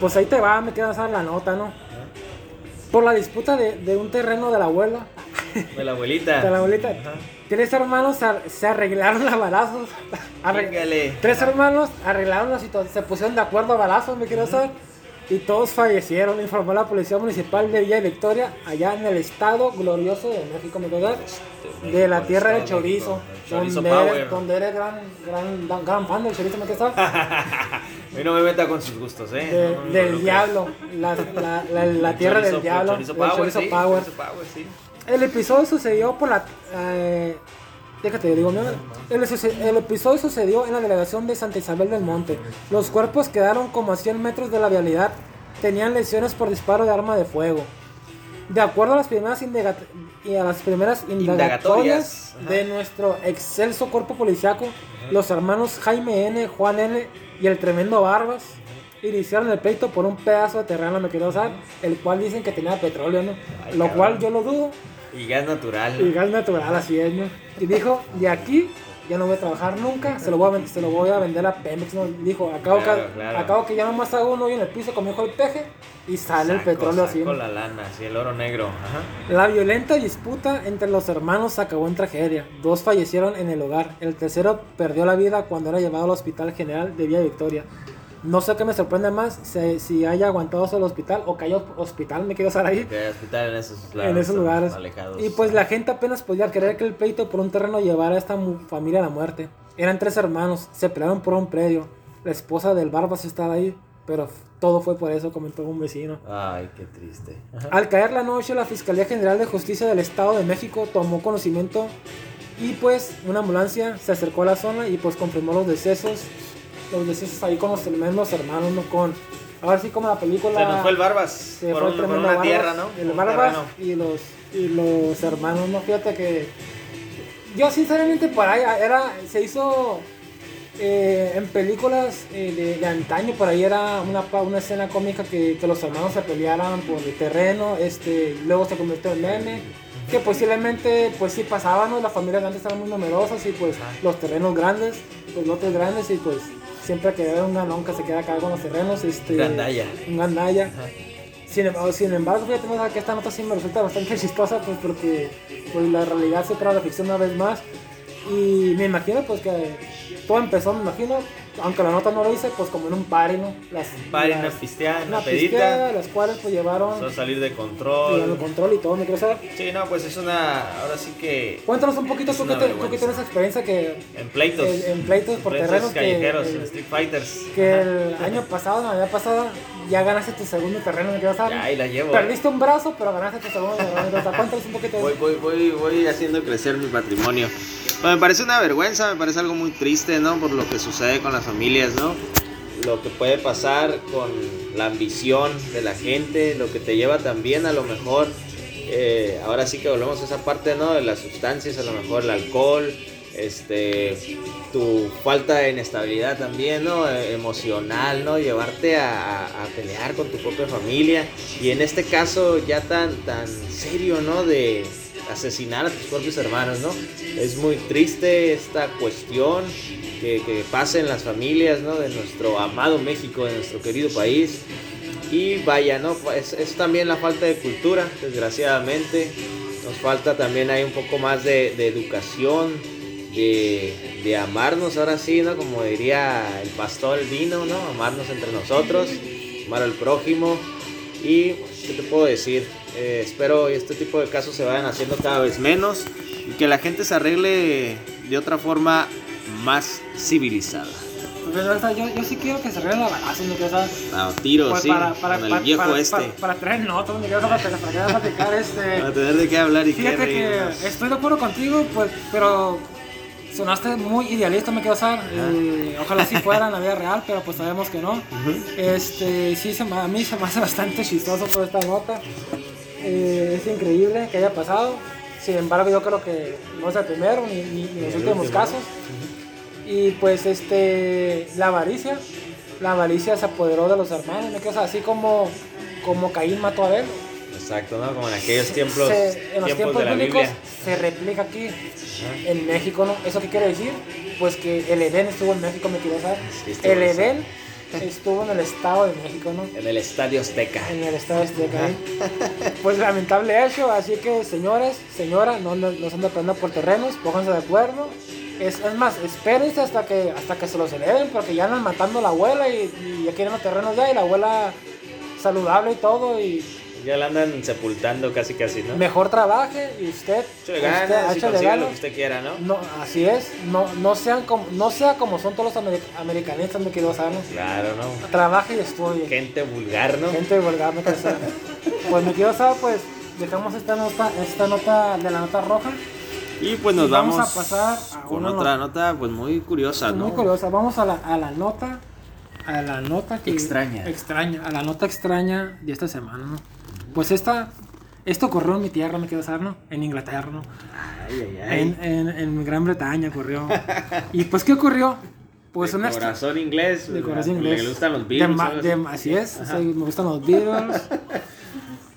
Pues ahí te va, me quedas a la nota, ¿no? Por la disputa de, de un terreno de la abuela, De la abuelita. <laughs> de la abuelita, Ajá. Tres hermanos se, ar- se arreglaron a balazos. <laughs> Dígale. Tres hermanos arreglaron la situación, se pusieron de acuerdo a balazos, me quiero saber. y todos fallecieron, informó la Policía Municipal de Villa Victoria, allá en el estado glorioso de México, ¿me verdad? De la tierra del chorizo, donde, eres, donde eres gran, gran, gran fan del chorizo, ¿me quedas? <laughs> A mí no me meta con sus gustos, ¿eh? del diablo, la, la, la, <laughs> tierra del diablo, chorizo power, sí, power. power sí. El episodio sucedió por la... Eh, Déjate, digo, el, el, episodio sucedió en la delegación de Santa Isabel del Monte. Los cuerpos quedaron como a 100 metros de la vialidad. Tenían lesiones por disparo de arma de fuego. De acuerdo a las primeras, y a las primeras indagatorias de nuestro excelso cuerpo policiaco, los hermanos Jaime N., Juan N. y el tremendo Barbas iniciaron el pleito por un pedazo de terreno, me quiero usar, el cual dicen que tenía petróleo, ¿no? lo cual yo lo dudo. Y gas natural. Y gas natural, así es, ¿no? Y dijo, de aquí ya no voy a trabajar nunca, se lo voy a, se lo voy a vender a Pemex, ¿no? Dijo, acabo, que, acabo que ya nomás hago uno hoyo en el piso con mi hijo el peje y sale el petróleo así. Con la lana, así el oro negro. Ajá. La violenta disputa entre los hermanos acabó en tragedia. Dos fallecieron en el hogar. El tercero perdió la vida cuando era llevado al Hospital General de Villa Victoria. No sé qué me sorprende más, si, haya aguantado solo el hospital o que haya hospital, me quiero estar ahí. Que haya hospital en esos, en esos lugares. Y pues la gente apenas podía creer que el pleito por un terreno llevara a esta familia a la muerte. Eran tres hermanos, se pelearon por un predio. La esposa del Barbas estaba ahí, pero todo fue por eso, comentó un vecino. Ay, qué triste. Al caer la noche, la Fiscalía General de Justicia del Estado de México tomó conocimiento y pues una ambulancia se acercó a la zona y pues confirmó los decesos los decesos ahí con los mismos hermanos, ¿no? Con, ahora sí como la película... Se nos fue el Barbas, se por, fue una Barbas, tierra, ¿no? El Barbas y los, y los hermanos, ¿no? Fíjate que yo sinceramente por ahí era, se hizo eh, en películas eh, de, antaño, por ahí era una, una escena cómica que, que, los hermanos se pelearan por el terreno, este, luego se convirtió en meme, que posiblemente pues sí pasaban, ¿no? las familias grandes estaban muy numerosas y pues los terrenos grandes, los lotes grandes y pues siempre que ve un ganón que se queda acá con los terrenos, este, gandaya. un gandaya. Sin embargo, sin embargo, fíjate que esta nota sí me resulta bastante <laughs> chistosa, pues porque pues, la realidad se supera la ficción una vez más. Y me imagino pues que todo empezó, me imagino, aunque la nota no lo dice, pues como en un party, ¿no? Las, un party, una pisteada, una, pedita. las cuales pues llevaron... a salir de control. Y control y todo, ¿me quieres saber? Sí, no, pues es una... Ahora sí que... Cuéntanos un poquito tú que, te, tú que, tienes experiencia que... En pleitos. En, pleitos por terrenos callejeros, en Street Fighters. Que el año pasado, la Navidad pasada, ya ganaste tu segundo terreno, ¿me quieres saber? Ya, ahí la llevo. Perdiste un brazo, pero ganaste tu segundo terreno. Cuéntanos un poquito. Voy, voy, voy, voy haciendo crecer mi patrimonio. Me parece una vergüenza, me parece algo muy triste, ¿no? Por lo que sucede con las familias, ¿no? Lo que puede pasar con la ambición de la gente, lo que te lleva también a lo mejor, eh, ahora sí que volvemos a esa parte, ¿no? De las sustancias, a lo mejor el alcohol, este, tu falta de inestabilidad también, ¿no? E, emocional, ¿no? Llevarte a, a, pelear con tu propia familia y en este caso ya tan, tan serio, ¿no? De asesinar a tus propios hermanos, ¿no? Es muy triste esta cuestión que, que pasa en las familias, ¿no? De nuestro amado México, de nuestro querido país. Y vaya, ¿no? Es, es también la falta de cultura, desgraciadamente. Nos falta también hay un poco más de, de educación, de, de, amarnos ahora sí, ¿no? Como diría el pastor vino, ¿no? Amarnos entre nosotros, amar al prójimo. Y, ¿qué te puedo decir? Eh, espero este tipo de casos se vayan haciendo cada vez menos y que la gente se arregle de otra forma más civilizada. Pues, yo, yo, sí quiero que se arregle la balazo, mi casa. No, tiro, pues, sí. Para, para, el viejo para, este. Para, traer notas, mi casa, para, para, para platicar este. Para <laughs> tener de qué hablar y Fíjate que estoy de acuerdo contigo, pues, pero sonaste muy idealista, me quiero saber. Eh, ojalá sí fuera en la vida <laughs> real, pero pues sabemos que no. Este, sí, se, a mí se me hace bastante chistoso toda esta nota. Eh, es increíble que haya pasado. Sin embargo, yo creo que no es el primero ni, ni, los últimos casos. Y pues este, la avaricia, la avaricia se apoderó de los hermanos, ¿no? así como, como Caín mató a Abel. Exacto, ¿no? Como en aquellos tiempos, en los tiempos, bíblicos se replica aquí en México, ¿no? ¿Eso qué quiere decir? Pues que el Edén estuvo en México, me quiero saber. el Edén estuvo en el Estado de México, ¿no? En el Estadio Azteca. En el Estadio Azteca, ¿eh? Pues lamentable hecho, así que señores, señora, no nos anda peleando por terrenos, pónganse de acuerdo. Es, es, más, espérense hasta que hasta que se los eleven, porque ya andan matando a la abuela y, y ya quieren los terrenos ya y la abuela saludable y todo y Ya la andan sepultando casi casi, ¿no? mejor trabaje y usted, Échale usted y lo que usted quiera, ¿no? No, así es, no, no sean como, no sea como son todos los ameri- americanistas, me quiero saber. Claro, ¿no? Trabaje y estudie. Gente vulgar, ¿no? Gente vulgar, me quiero saber. Pues me quiero saber, pues dejamos esta nota, esta nota de la nota roja. Y pues nos Y vamos vamos, a pasar a con otra nota pues muy curiosa, ¿no? Muy curiosa. Vamos a la, a la nota. A la nota que. Extraña. Extraña. A la nota extraña de esta semana, ¿no? Pues esta. Esto ocurrió en mi tierra, me quiero saber, ¿no? En Inglaterra, ¿no? Ay, ay, ay. En, en, en Gran Bretaña ocurrió. ¿Y pues qué ocurrió? Pues de una corazón inglés. de corazón Le inglés. gustan los De Beatles. algo de- así. es, me gustan los Beatles.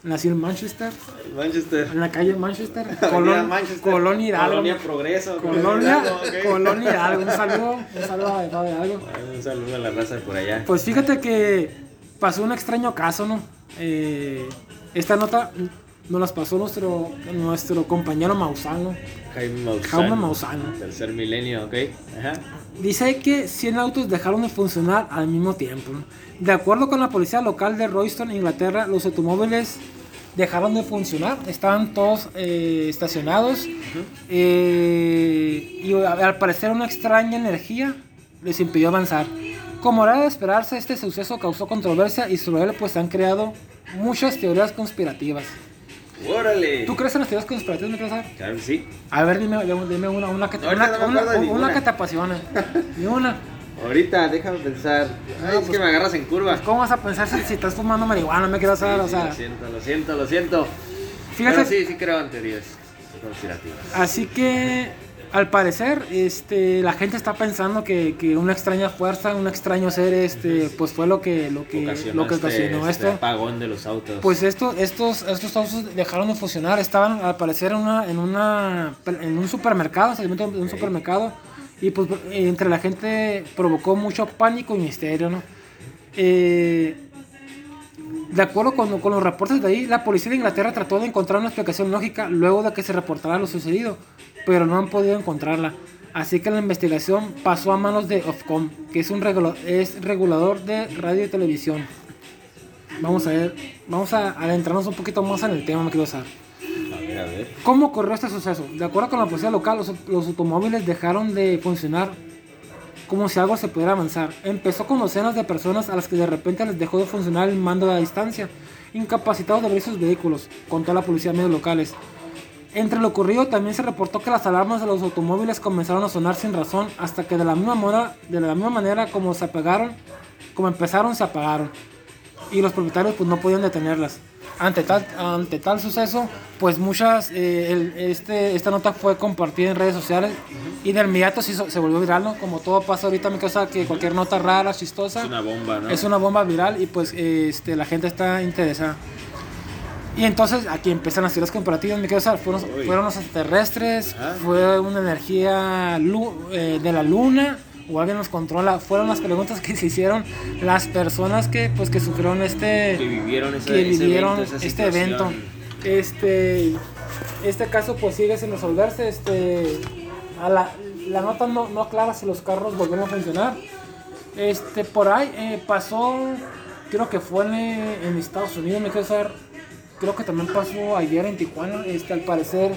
Nací en Manchester, Manchester. en la calle Manchester, <laughs> Colón, Manchester. Colonia Hidalgo. Colonia Progreso. Colonia, Hidalgo. Colonia Hidalgo. Un saludo, <laughs> un saludo a Hidalgo Hidalgo. Ay, Un saludo a la raza de por allá. Pues fíjate que pasó un extraño caso, ¿no? Eh, esta nota nos las pasó nuestro, nuestro compañero Mausano. Jaime Maussan. Jaume Maussan. Tercer milenio, ok. Ajá. Dice que 100 autos dejaron de funcionar al mismo tiempo. De acuerdo con la policía local de Royston, Inglaterra, los automóviles dejaron de funcionar. Estaban todos eh, estacionados. eh, y a- al parecer una extraña energía les impidió avanzar. Como era de esperarse, este suceso causó controversia y sobre él pues se han creado muchas teorías conspirativas. Órale. ¿Tú crees en las teorías conspirativas, mi querido Sar? Claro que sí. A ver, dime, dime una, una, que te, una, no me una- que te. Ahorita, déjame pensar. Ay, es pues- que me agarras en curva. ¿Cómo vas a pensar si, si estás fumando marihuana? Me quiero saber, o sí, sea. lo siento, lo siento, lo siento. Fíjate, Pero sí, sí creo en teorías conspirativas. así que al parecer, este, la gente está pensando que, que una extraña fuerza, un extraño ser, este, pues fue lo que, lo que, Ocasionó lo que este- ocasionó este esto. apagón de los autos. Pues esto, estos, estos autos dejaron de funcionar, estaban al parecer en una, en una, en un supermercado, de un supermercado, y pues entre la gente provocó mucho pánico y misterio, ¿no? Eh, de acuerdo con, con los reportes de ahí, la policía de Inglaterra trató de encontrar una explicación lógica luego de que se reportara lo sucedido, pero no han podido encontrarla. Así que la investigación pasó a manos de Ofcom, que es un regula- es regulador de radio y televisión. Vamos a ver, vamos a adentrarnos un poquito más en el tema, me quiero saber. A ver. ¿Cómo ocurrió este suceso? De acuerdo con la policía local, los, los automóviles dejaron de funcionar como si algo se pudiera avanzar. Empezó con docenas de personas a las que de repente les dejó de funcionar el mando a distancia, incapacitados de abrir sus vehículos, contó la policía a medios locales. Entre lo ocurrido también se reportó que las alarmas de los automóviles comenzaron a sonar sin razón hasta que de la misma manera, de la misma manera como se apagaron, como empezaron se apagaron y los propietarios pues no podían detenerlas. Ante tal, ante tal suceso, pues muchas, eh, el- este, esta nota fue compartida en redes sociales y de inmediato se, hizo- se volvió viral, ¿no? Como todo pasa ahorita, mi cosa que cualquier nota rara, chistosa, Es una bomba, ¿no? es una bomba viral y pues eh, este, la gente está interesada. Y entonces aquí empiezan las teorías comparativas, me quiero saber, fueron, fueron los extraterrestres, Ajá. fue una energía eh, de la luna o alguien nos controla, fueron las preguntas que se hicieron las personas que pues que sufrieron este que vivieron que evento, este evento. Este, este caso pues sigue sin resolverse. Este, a la, la nota no, no aclara si los carros volvieron a funcionar. Este, por ahí eh, pasó, creo que fue en, en Estados Unidos, me quiero saber, creo que también pasó ayer en Tijuana. Este, al parecer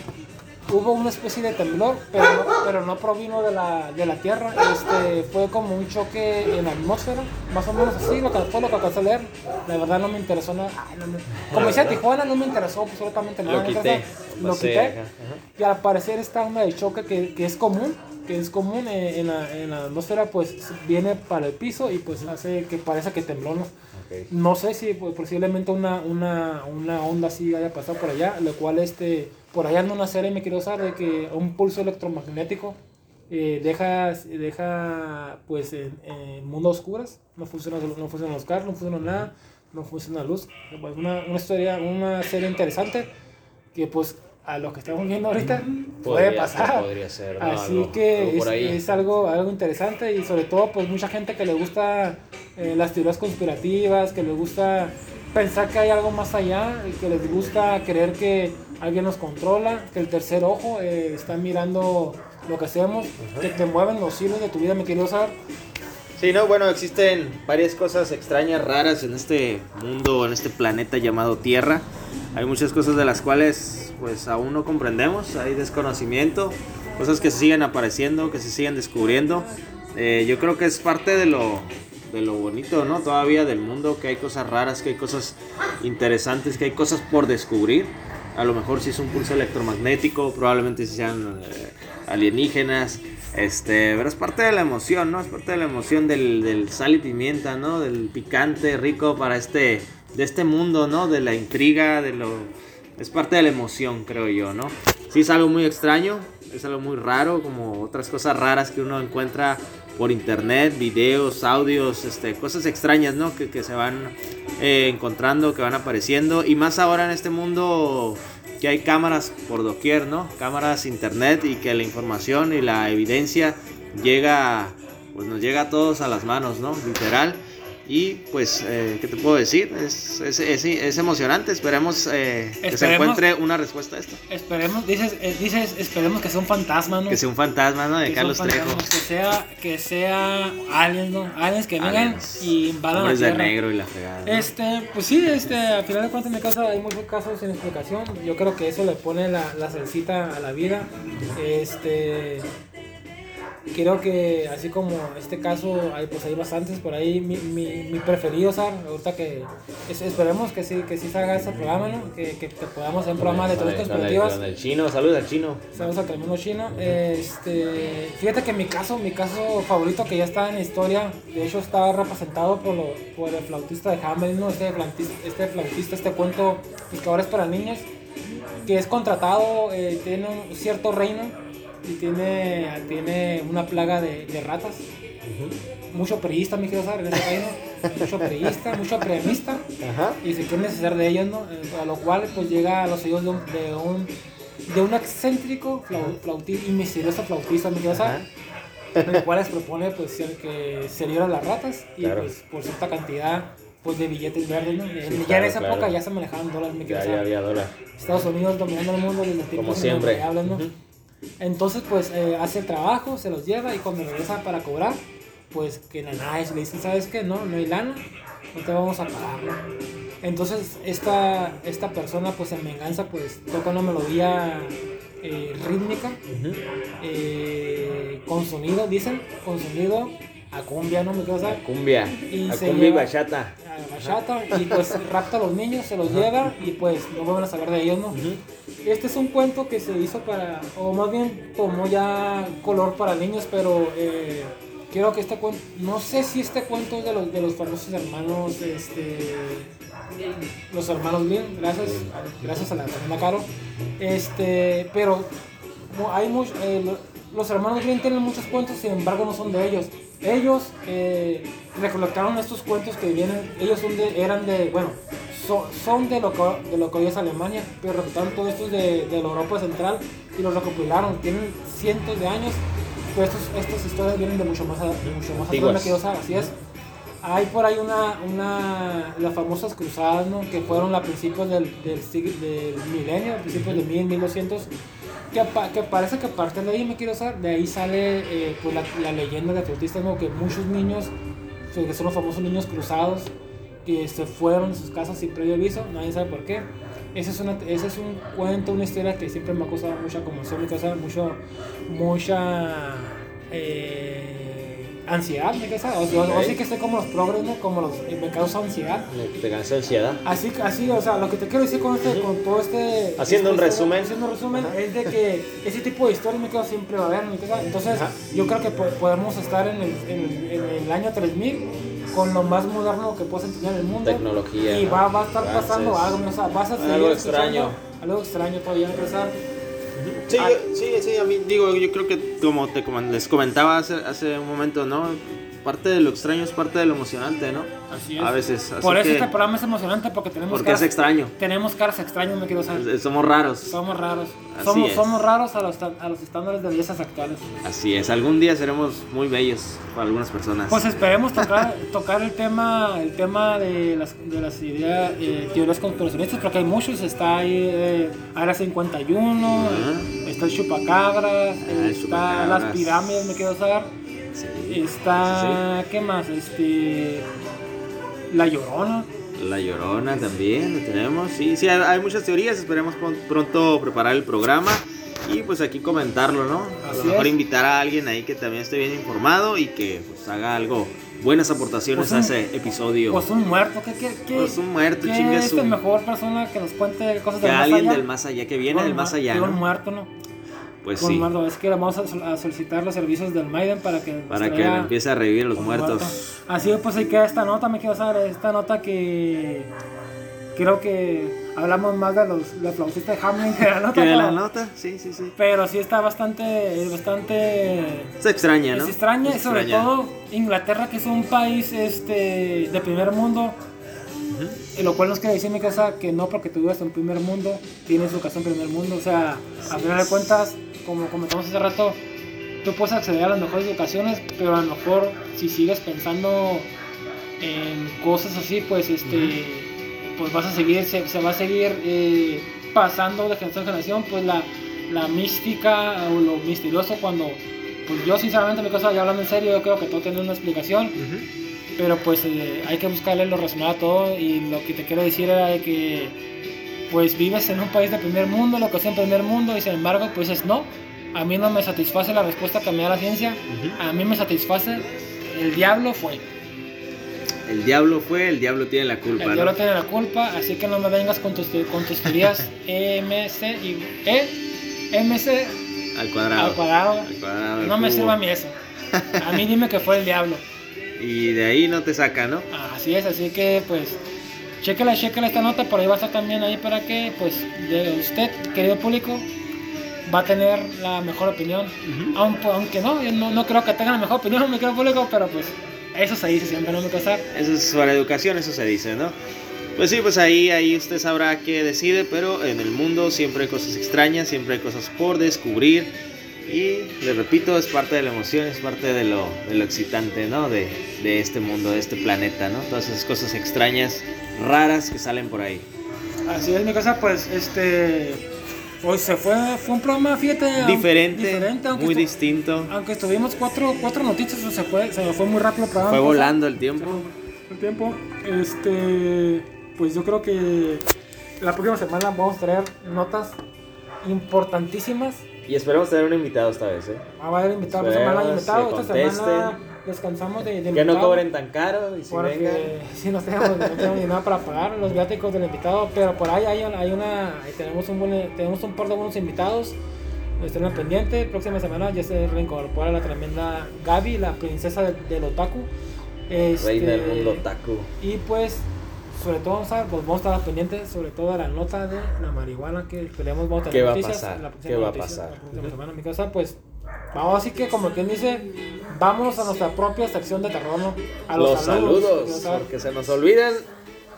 hubo una especie de temblor, pero no, pero no provino de la, de la tierra. Este, fue como un choque en la atmósfera, más o menos así, lo que fue lo que alcancé a leer. La verdad no me interesó nada. Ay, no me- como decía Tijuana, no me interesó absolutamente nada. Lo quité. Lo quité. ajá, ajá. Y al parecer esta onda de choque que, que es común, que es común eh, en, la, en la atmósfera, pues viene para el piso y pues hace que parece que tembló, ¿no? No sé si pues, posiblemente una, una, una onda así haya pasado por allá, lo cual este, por allá anda una serie, me quiero saber, de que un pulso electromagnético eh, deja, deja pues en, mundo oscuras, no funciona, no funcionan los carros, no funciona nada, no funciona la luz. Pues, una, una historia, una serie interesante que pues a lo que estamos viendo ahorita puede Podría ser, pasar. podría ser, ¿no? Así Algo- que algo es, es algo, algo interesante y sobre todo pues mucha gente que le gusta eh, las teorías conspirativas, que le gusta pensar que hay algo más allá, y que les gusta creer que alguien nos controla, que el tercer ojo eh, está mirando lo que hacemos, que te mueven los hilos de tu vida, me quiero saber. Sí, no, bueno, existen varias cosas extrañas, raras en este mundo, en este planeta llamado Tierra. Hay muchas cosas de las cuales pues aún no comprendemos, hay desconocimiento, cosas que siguen apareciendo, que se siguen descubriendo. Eh, yo creo que es parte de lo, de lo bonito, ¿no? Todavía del mundo, que hay cosas raras, que hay cosas interesantes, que hay cosas por descubrir. A lo mejor si es un pulso electromagnético, probablemente sean eh, alienígenas. Este, pero es parte de la emoción, ¿no? Es parte de la emoción del, del, sal y pimienta, ¿no? Del picante rico para este, de este mundo, ¿no? De la intriga, de lo... Es parte de la emoción, creo yo, ¿no? Sí es algo muy extraño, es algo muy raro, como otras cosas raras que uno encuentra por internet, videos, audios, este, cosas extrañas, ¿no? Que, que se van eh, encontrando, que van apareciendo. Y más ahora en este mundo que hay cámaras por doquier, ¿no? Cámaras, internet y que la información y la evidencia llega, pues nos llega a todos a las manos, ¿no? Literal. Y pues, eh, ¿qué te puedo decir? Es, es, es, es emocionante. Esperemos, eh, que se encuentre una respuesta a esto. Esperemos, dices, eh, dices, esperemos que sea un fantasma, ¿no? Que sea un fantasma, ¿no? De Que Carlos Trejo. Que sea, que sea aliens, ¿no? Aliens que vengan y invadan la Hombres de Tierra. negro y la fregada. ¿no? Este, pues sí, este, al final de cuentas en mi casa hay muchos casos sin explicación. Yo creo que eso le pone la, la salsita a la vida. Este, creo que así como este caso, hay, pues hay bastantes por ahí. Mi, mi, mi preferido, Sar, ahorita que es- esperemos que sí, que sí salga ese programa, ¿no? Que, que, que podamos hacer un programa de teorías conspirativas. con el chino, saludos al chino. Saludos al tremendo chino. Este, fíjate que mi caso, mi caso favorito que ya está en la historia, de hecho está representado por, lo- por el flautista de Hamelin, ¿no? este, flautista, este flautista, este cuento pues, que ahora es para niños, que es contratado, eh, tiene un cierto reino y tiene, tiene una plaga de, de ratas. Mucho periodista, mi querido Sar, en ese reino. Mucho periodista, <laughs> mucho premista y se quiere necesitar de ellos, ¿no? Eh, A lo cual pues llega a los oídos de un, de un, de un excéntrico flau- flautista y misterioso flautista, mi querido Sar, el cual les propone pues ser- que se libran las ratas y Claro. pues por cierta cantidad pues de billetes verdes, ¿no? Sí, ya claro, en esa claro. época ya se manejaban dólares, mi querido Ya, ya había dólar. Estados Unidos dominando el mundo desde tiempos siempre. inmemoriales, ¿no? Ujú. Entonces, pues eh, hace el trabajo, se los lleva y cuando regresa para cobrar, pues que la Nice le dicen, ¿sabes qué? No, no hay lana, no te vamos a pagar. Entonces, esta, esta persona, pues en venganza, pues toca una melodía eh, rítmica, eh, con sonido, dicen, con sonido a cumbia, ¿no? Me ¿sabes? Cumbia. Y a cumbia y bachata. a bachata y pues rapta a los niños, se los lleva y pues no vuelven a saber de ellos, ¿no? Este es un cuento que se hizo para, o más bien tomó ya color para niños, pero eh, quiero que este cuento, no sé si este cuento es de los, de los famosos hermanos, este, los hermanos Grimm, gracias, gracias a la tremenda Caro, este, pero hay much- eh, los hermanos Grimm tienen muchos cuentos, sin embargo no son de ellos. Ellos eh, recolectaron estos cuentos que vienen, ellos son de, eran de, bueno, so- son de lo, que, de lo que hoy es Alemania, pero recolectaron todos estos de, de la Europa Central y los recopilaron. Tienen cientos de años, pero estos, estas historias vienen de mucho más, de mucho más Antiguas. quiero saber, así es. Hay por ahí una, una, las famosas cruzadas. Que fueron a principios del, del, del milenio, a principios de 1000, 1200, que, que parece que parte de ahí, me quiero saber, de ahí sale eh, pues la, la leyenda de flautista, ¿no? Que muchos niños, que son los famosos niños cruzados, que se fueron de sus casas sin previo aviso, nadie sabe por qué. Ese es, una, ese es un cuento, una historia que siempre me ha causado mucha conmoción, me causa mucho, mucha eh, ansiedad, me causa. O, sea, o- o sí que estoy como los progres, ¿no? Como los, me causa ansiedad. Te cansa ansiedad. Así, así, o sea, lo que te quiero decir con, este, con todo este... Haciendo un historia, resumen. Haciendo un resumen es de que ese tipo de historias me quedo siempre va a haber, me quedo- Entonces, yo creo que po- podemos estar en el, en, en el año 3000 con lo más moderno que puedas entender en el mundo. Tecnología, Y ¿no? va, va a estar pasando algo, o sea, vas a seguir Algo extraño. Algo extraño todavía, me quedo, Sí, Ah. sí, sí, a mí digo, yo creo que como te comen- les comentaba hace, hace un momento, ¿no? Parte de lo extraño es parte de lo emocionante, ¿no? Así es. A veces. Así Por eso que- este programa es emocionante porque tenemos Porque caras, es extraño. tenemos caras extrañas, me quiero saber. Somos raros. Somos raros. Así Somos, es. somos raros a los, a los estándares de bellezas actuales. Así es. Algún día seremos muy bellos para algunas personas. Pues esperemos tocar, <laughs> tocar el tema el tema de las, de las ideas, eh, teorías conspiracionistas, porque hay muchos. Está ahí eh, Área 51, Ajá. está el Chupacabras, Ah, está Chupacabras. las pirámides, me quiero saber. Sí. Está, ¿qué más? Este, La Llorona. La Llorona también, lo tenemos. Sí, sí, hay, hay muchas teorías. Esperemos pron- pronto preparar el programa y pues aquí comentarlo, ¿no? A Así lo mejor es. invitar a alguien ahí que también esté bien informado y que pues haga algo, buenas aportaciones Pues a un- ese episodio. Pues un muerto, ¿qué, qué, qué? Pues un muerto, ¿qué chingue es la mejor persona que nos cuente cosas que del más alguien allá? del más allá, que viene Un del más allá, Un ¿no? muerto, ¿no? Pues Un sí, muerto. Es que vamos a, sol- a solicitar los servicios del Maiden para que para que empiece a revivir los muertos. muerto. Así pues ahí queda esta nota, me quiero saber, esta nota que creo que hablamos más de los, los flautistas de Hamlin que de la nota. Que de la nota, sí, sí, sí. Pero sí está bastante, bastante Se extraña, ¿no? es extraña, Se y sobre extraña. todo Inglaterra, que es un país este, de primer mundo, lo cual nos quiere decir mi casa que no porque tú vivas en primer mundo, tienes educación en primer mundo. O sea, a final de cuentas, como comentamos hace rato, tú puedes acceder a las mejores educaciones, pero a lo mejor si sigues pensando en cosas así, pues este pues vas a seguir, se, se va a seguir eh, pasando de generación en generación, pues la, la mística o lo misterioso cuando, pues yo sinceramente mi cosa, ya hablando en serio, yo creo que todo tiene una explicación. Pero pues eh, hay que buscarle lo razonado a todo y lo que te quiero decir era de que pues vives en un país de primer mundo, lo que es en primer mundo y sin embargo pues es no, a mí no me satisface la respuesta que me da la ciencia, a mí me satisface el diablo fue. El diablo fue, el diablo tiene la culpa, El ¿no? diablo tiene la culpa, así que no me vengas con tus, con tus teorías <laughs> MC y E, MC Al cuadrado. al cuadrado. Al cuadrado, al No me sirve a mí eso. A mí dime que fue el diablo. <laughs> Y de ahí no te saca, ¿no? Así es, así que pues chéquela, chéquela esta nota, por ahí va a estar también ahí para que pues de usted, querido público, va a tener la mejor opinión. Aunque, aunque no, yo no, no creo que tenga la mejor opinión, mi querido público, pero pues eso se dice siempre, no me casar. Eso es para educación, eso se dice, ¿no? Pues sí, pues ahí, ahí usted sabrá qué decide, pero en el mundo siempre hay cosas extrañas, siempre hay cosas por descubrir. Y le repito, es parte de la emoción, es parte de lo, de lo excitante, ¿no? De, de este mundo, de este planeta, ¿no? Todas esas cosas extrañas, raras que salen por ahí. Así es, mi casa, pues este. Hoy se fue, fue un programa, fíjate. Diferente, aunque muy distinto. Aunque estuvimos cuatro, cuatro noticias, se fue, se fue muy rápido el programa. Fue volando el tiempo. el tiempo. Este. Pues yo creo que la próxima semana vamos a traer notas importantísimas. Y esperemos tener un invitado esta vez, ¿eh? Ah, va a haber invitado, esta semana invitado. Esta semana descansamos de, de Que no cobren tan caro y si vengan. Porque <laughs> si no tenemos, no tenemos ni nada para pagar los viáticos del invitado, pero por ahí hay, una- hay una, ahí tenemos un buen, tenemos un par de buenos invitados. Estén al pendiente, próxima semana ya se reincorpora la tremenda Gaby, la princesa del, del otaku. Este, Reina del mundo taku. Y pues, sobre todo, vamos a, pues vamos a estar al pendiente, sobre todo de la nota de la marihuana que esperemos vamos a tener ¿Qué va a noticias pasar? la ¿Qué va a pasar? la próxima semana, mi casa, pues vamos así que como quien dice, vamos a nuestra propia sección de terror, ¿no? A los, saludos, sea, porque se nos olvidan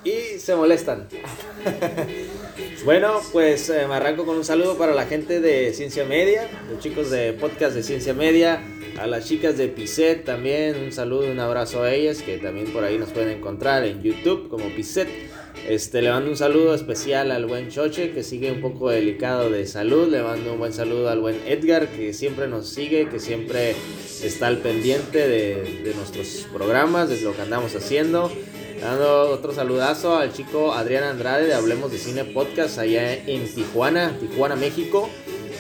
y se molestan. <laughs> bueno, pues eh, me arranco con un saludo para la gente de Ciencia Media, los chicos de podcast de Ciencia Media, a las chicas de Piset también, un saludo, un abrazo a ellas que también por ahí nos pueden encontrar en YouTube como Piset. Este, le mando un saludo especial al buen Choche que sigue un poco delicado de salud. Le mando un buen saludo al buen Edgar que siempre nos sigue, que siempre está al pendiente de, de nuestros programas, de lo que andamos haciendo. Dando otro saludazo al chico Adrián Andrade de Hablemos de Cine Podcast allá en Tijuana, Tijuana, México.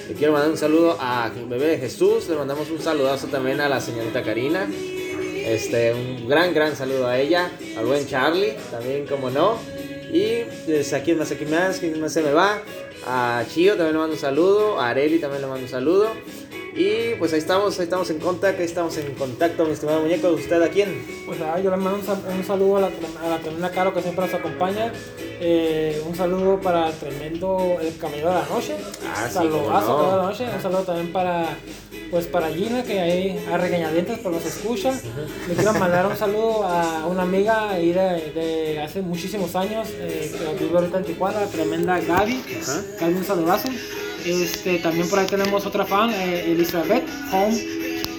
Le quiero mandar un saludo a Bebé de Jesús. Le mandamos un saludazo también a la señorita Karina. Este, un gran, gran saludo a ella. Al buen Charlie, también, como no. Y pues, a quién más, a quién más, quién más se me va. A Chio también le mando un saludo. A Areli también le mando un saludo. Y pues ahí estamos, ahí estamos en contacto, ahí estamos en contacto, mi estimado muñeco. ¿Usted a quién? Pues ah, yo le mando un, sal- un saludo a la, a la tremenda Caro que siempre nos acompaña. Eh, un saludo para el tremendo El Camino de la Noche. Ah, Saludazo, no. De la Noche. Un saludo también para pues para Gina que ahí a regañadientes por nos escucha. Le quiero mandar un saludo a una amiga ahí de, de hace muchísimos años eh, que vive ahorita en Tijuana, la tremenda Gaby. Gaby, un saludazo. Este, también por ahí tenemos otra fan, eh, Elizabeth Home.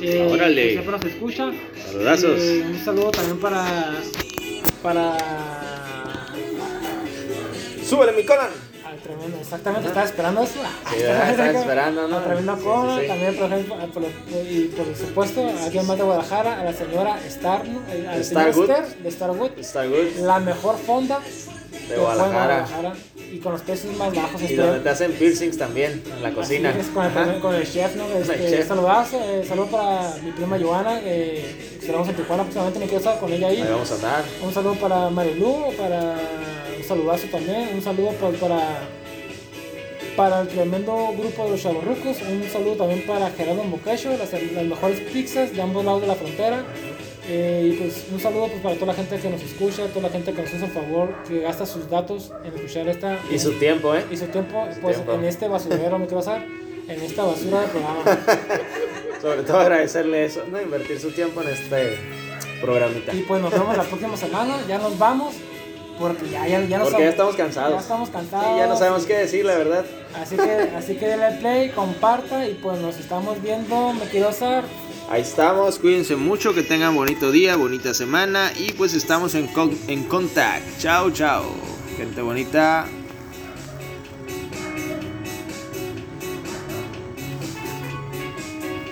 eh, Órale. que siempre nos escucha. Saludazos. Eh, un saludo también para. Para. ¡Súbele mi Conan! Al Tremendo, exactamente, estaba esperando eso. Sí. <laughs> Estaba esperando, ¿no? Tremenda Sí, cola, sí, sí. también, por ejemplo, a- por, y por supuesto, a alguien más de Guadalajara, a la señora Star, ¿no? Eh, a la Starwood. De Starwood, Está good. la mejor fonda De Guadalajara. y con los precios más bajos. Y espero. donde te hacen piercings también, en la cocina. Es, con, el, con el chef, ¿no? el Este, chef. Saludazo, eh, saludo para mi prima Joana, eh, que esperamos en Tijuana próximamente, me quiero estar con ella ahí. Ahí vamos a andar. Un saludo para Marilu, para un saludazo también, un saludo pa- para, para el tremendo grupo de los chavorrucos, un saludo también para Gerardo Mocacho, las, las mejores pizzas de ambos lados de la frontera. Eh, y pues un saludo pues, para toda la gente que nos escucha, toda la gente que nos hace el favor, que gasta sus datos en escuchar esta Y su tiempo, ¿eh? y su tiempo, pues tiempo. en este basurero me quiero en esta basura de programa. <laughs> Sobre todo agradecerle eso, ¿no? Invertir su tiempo en este programita. Y pues nos vemos la próxima semana, ya nos vamos, porque ya, ya, ya nos Porque ya estamos ya cansados. estamos Sí, cansados. ya no sabemos qué decir, la verdad. Así que, así que denle play, comparta y pues nos estamos viendo, me quiero hacer. Ahí estamos, cuídense mucho, que tengan bonito día, bonita semana y pues estamos en, en contact. Chao, chao. Gente bonita,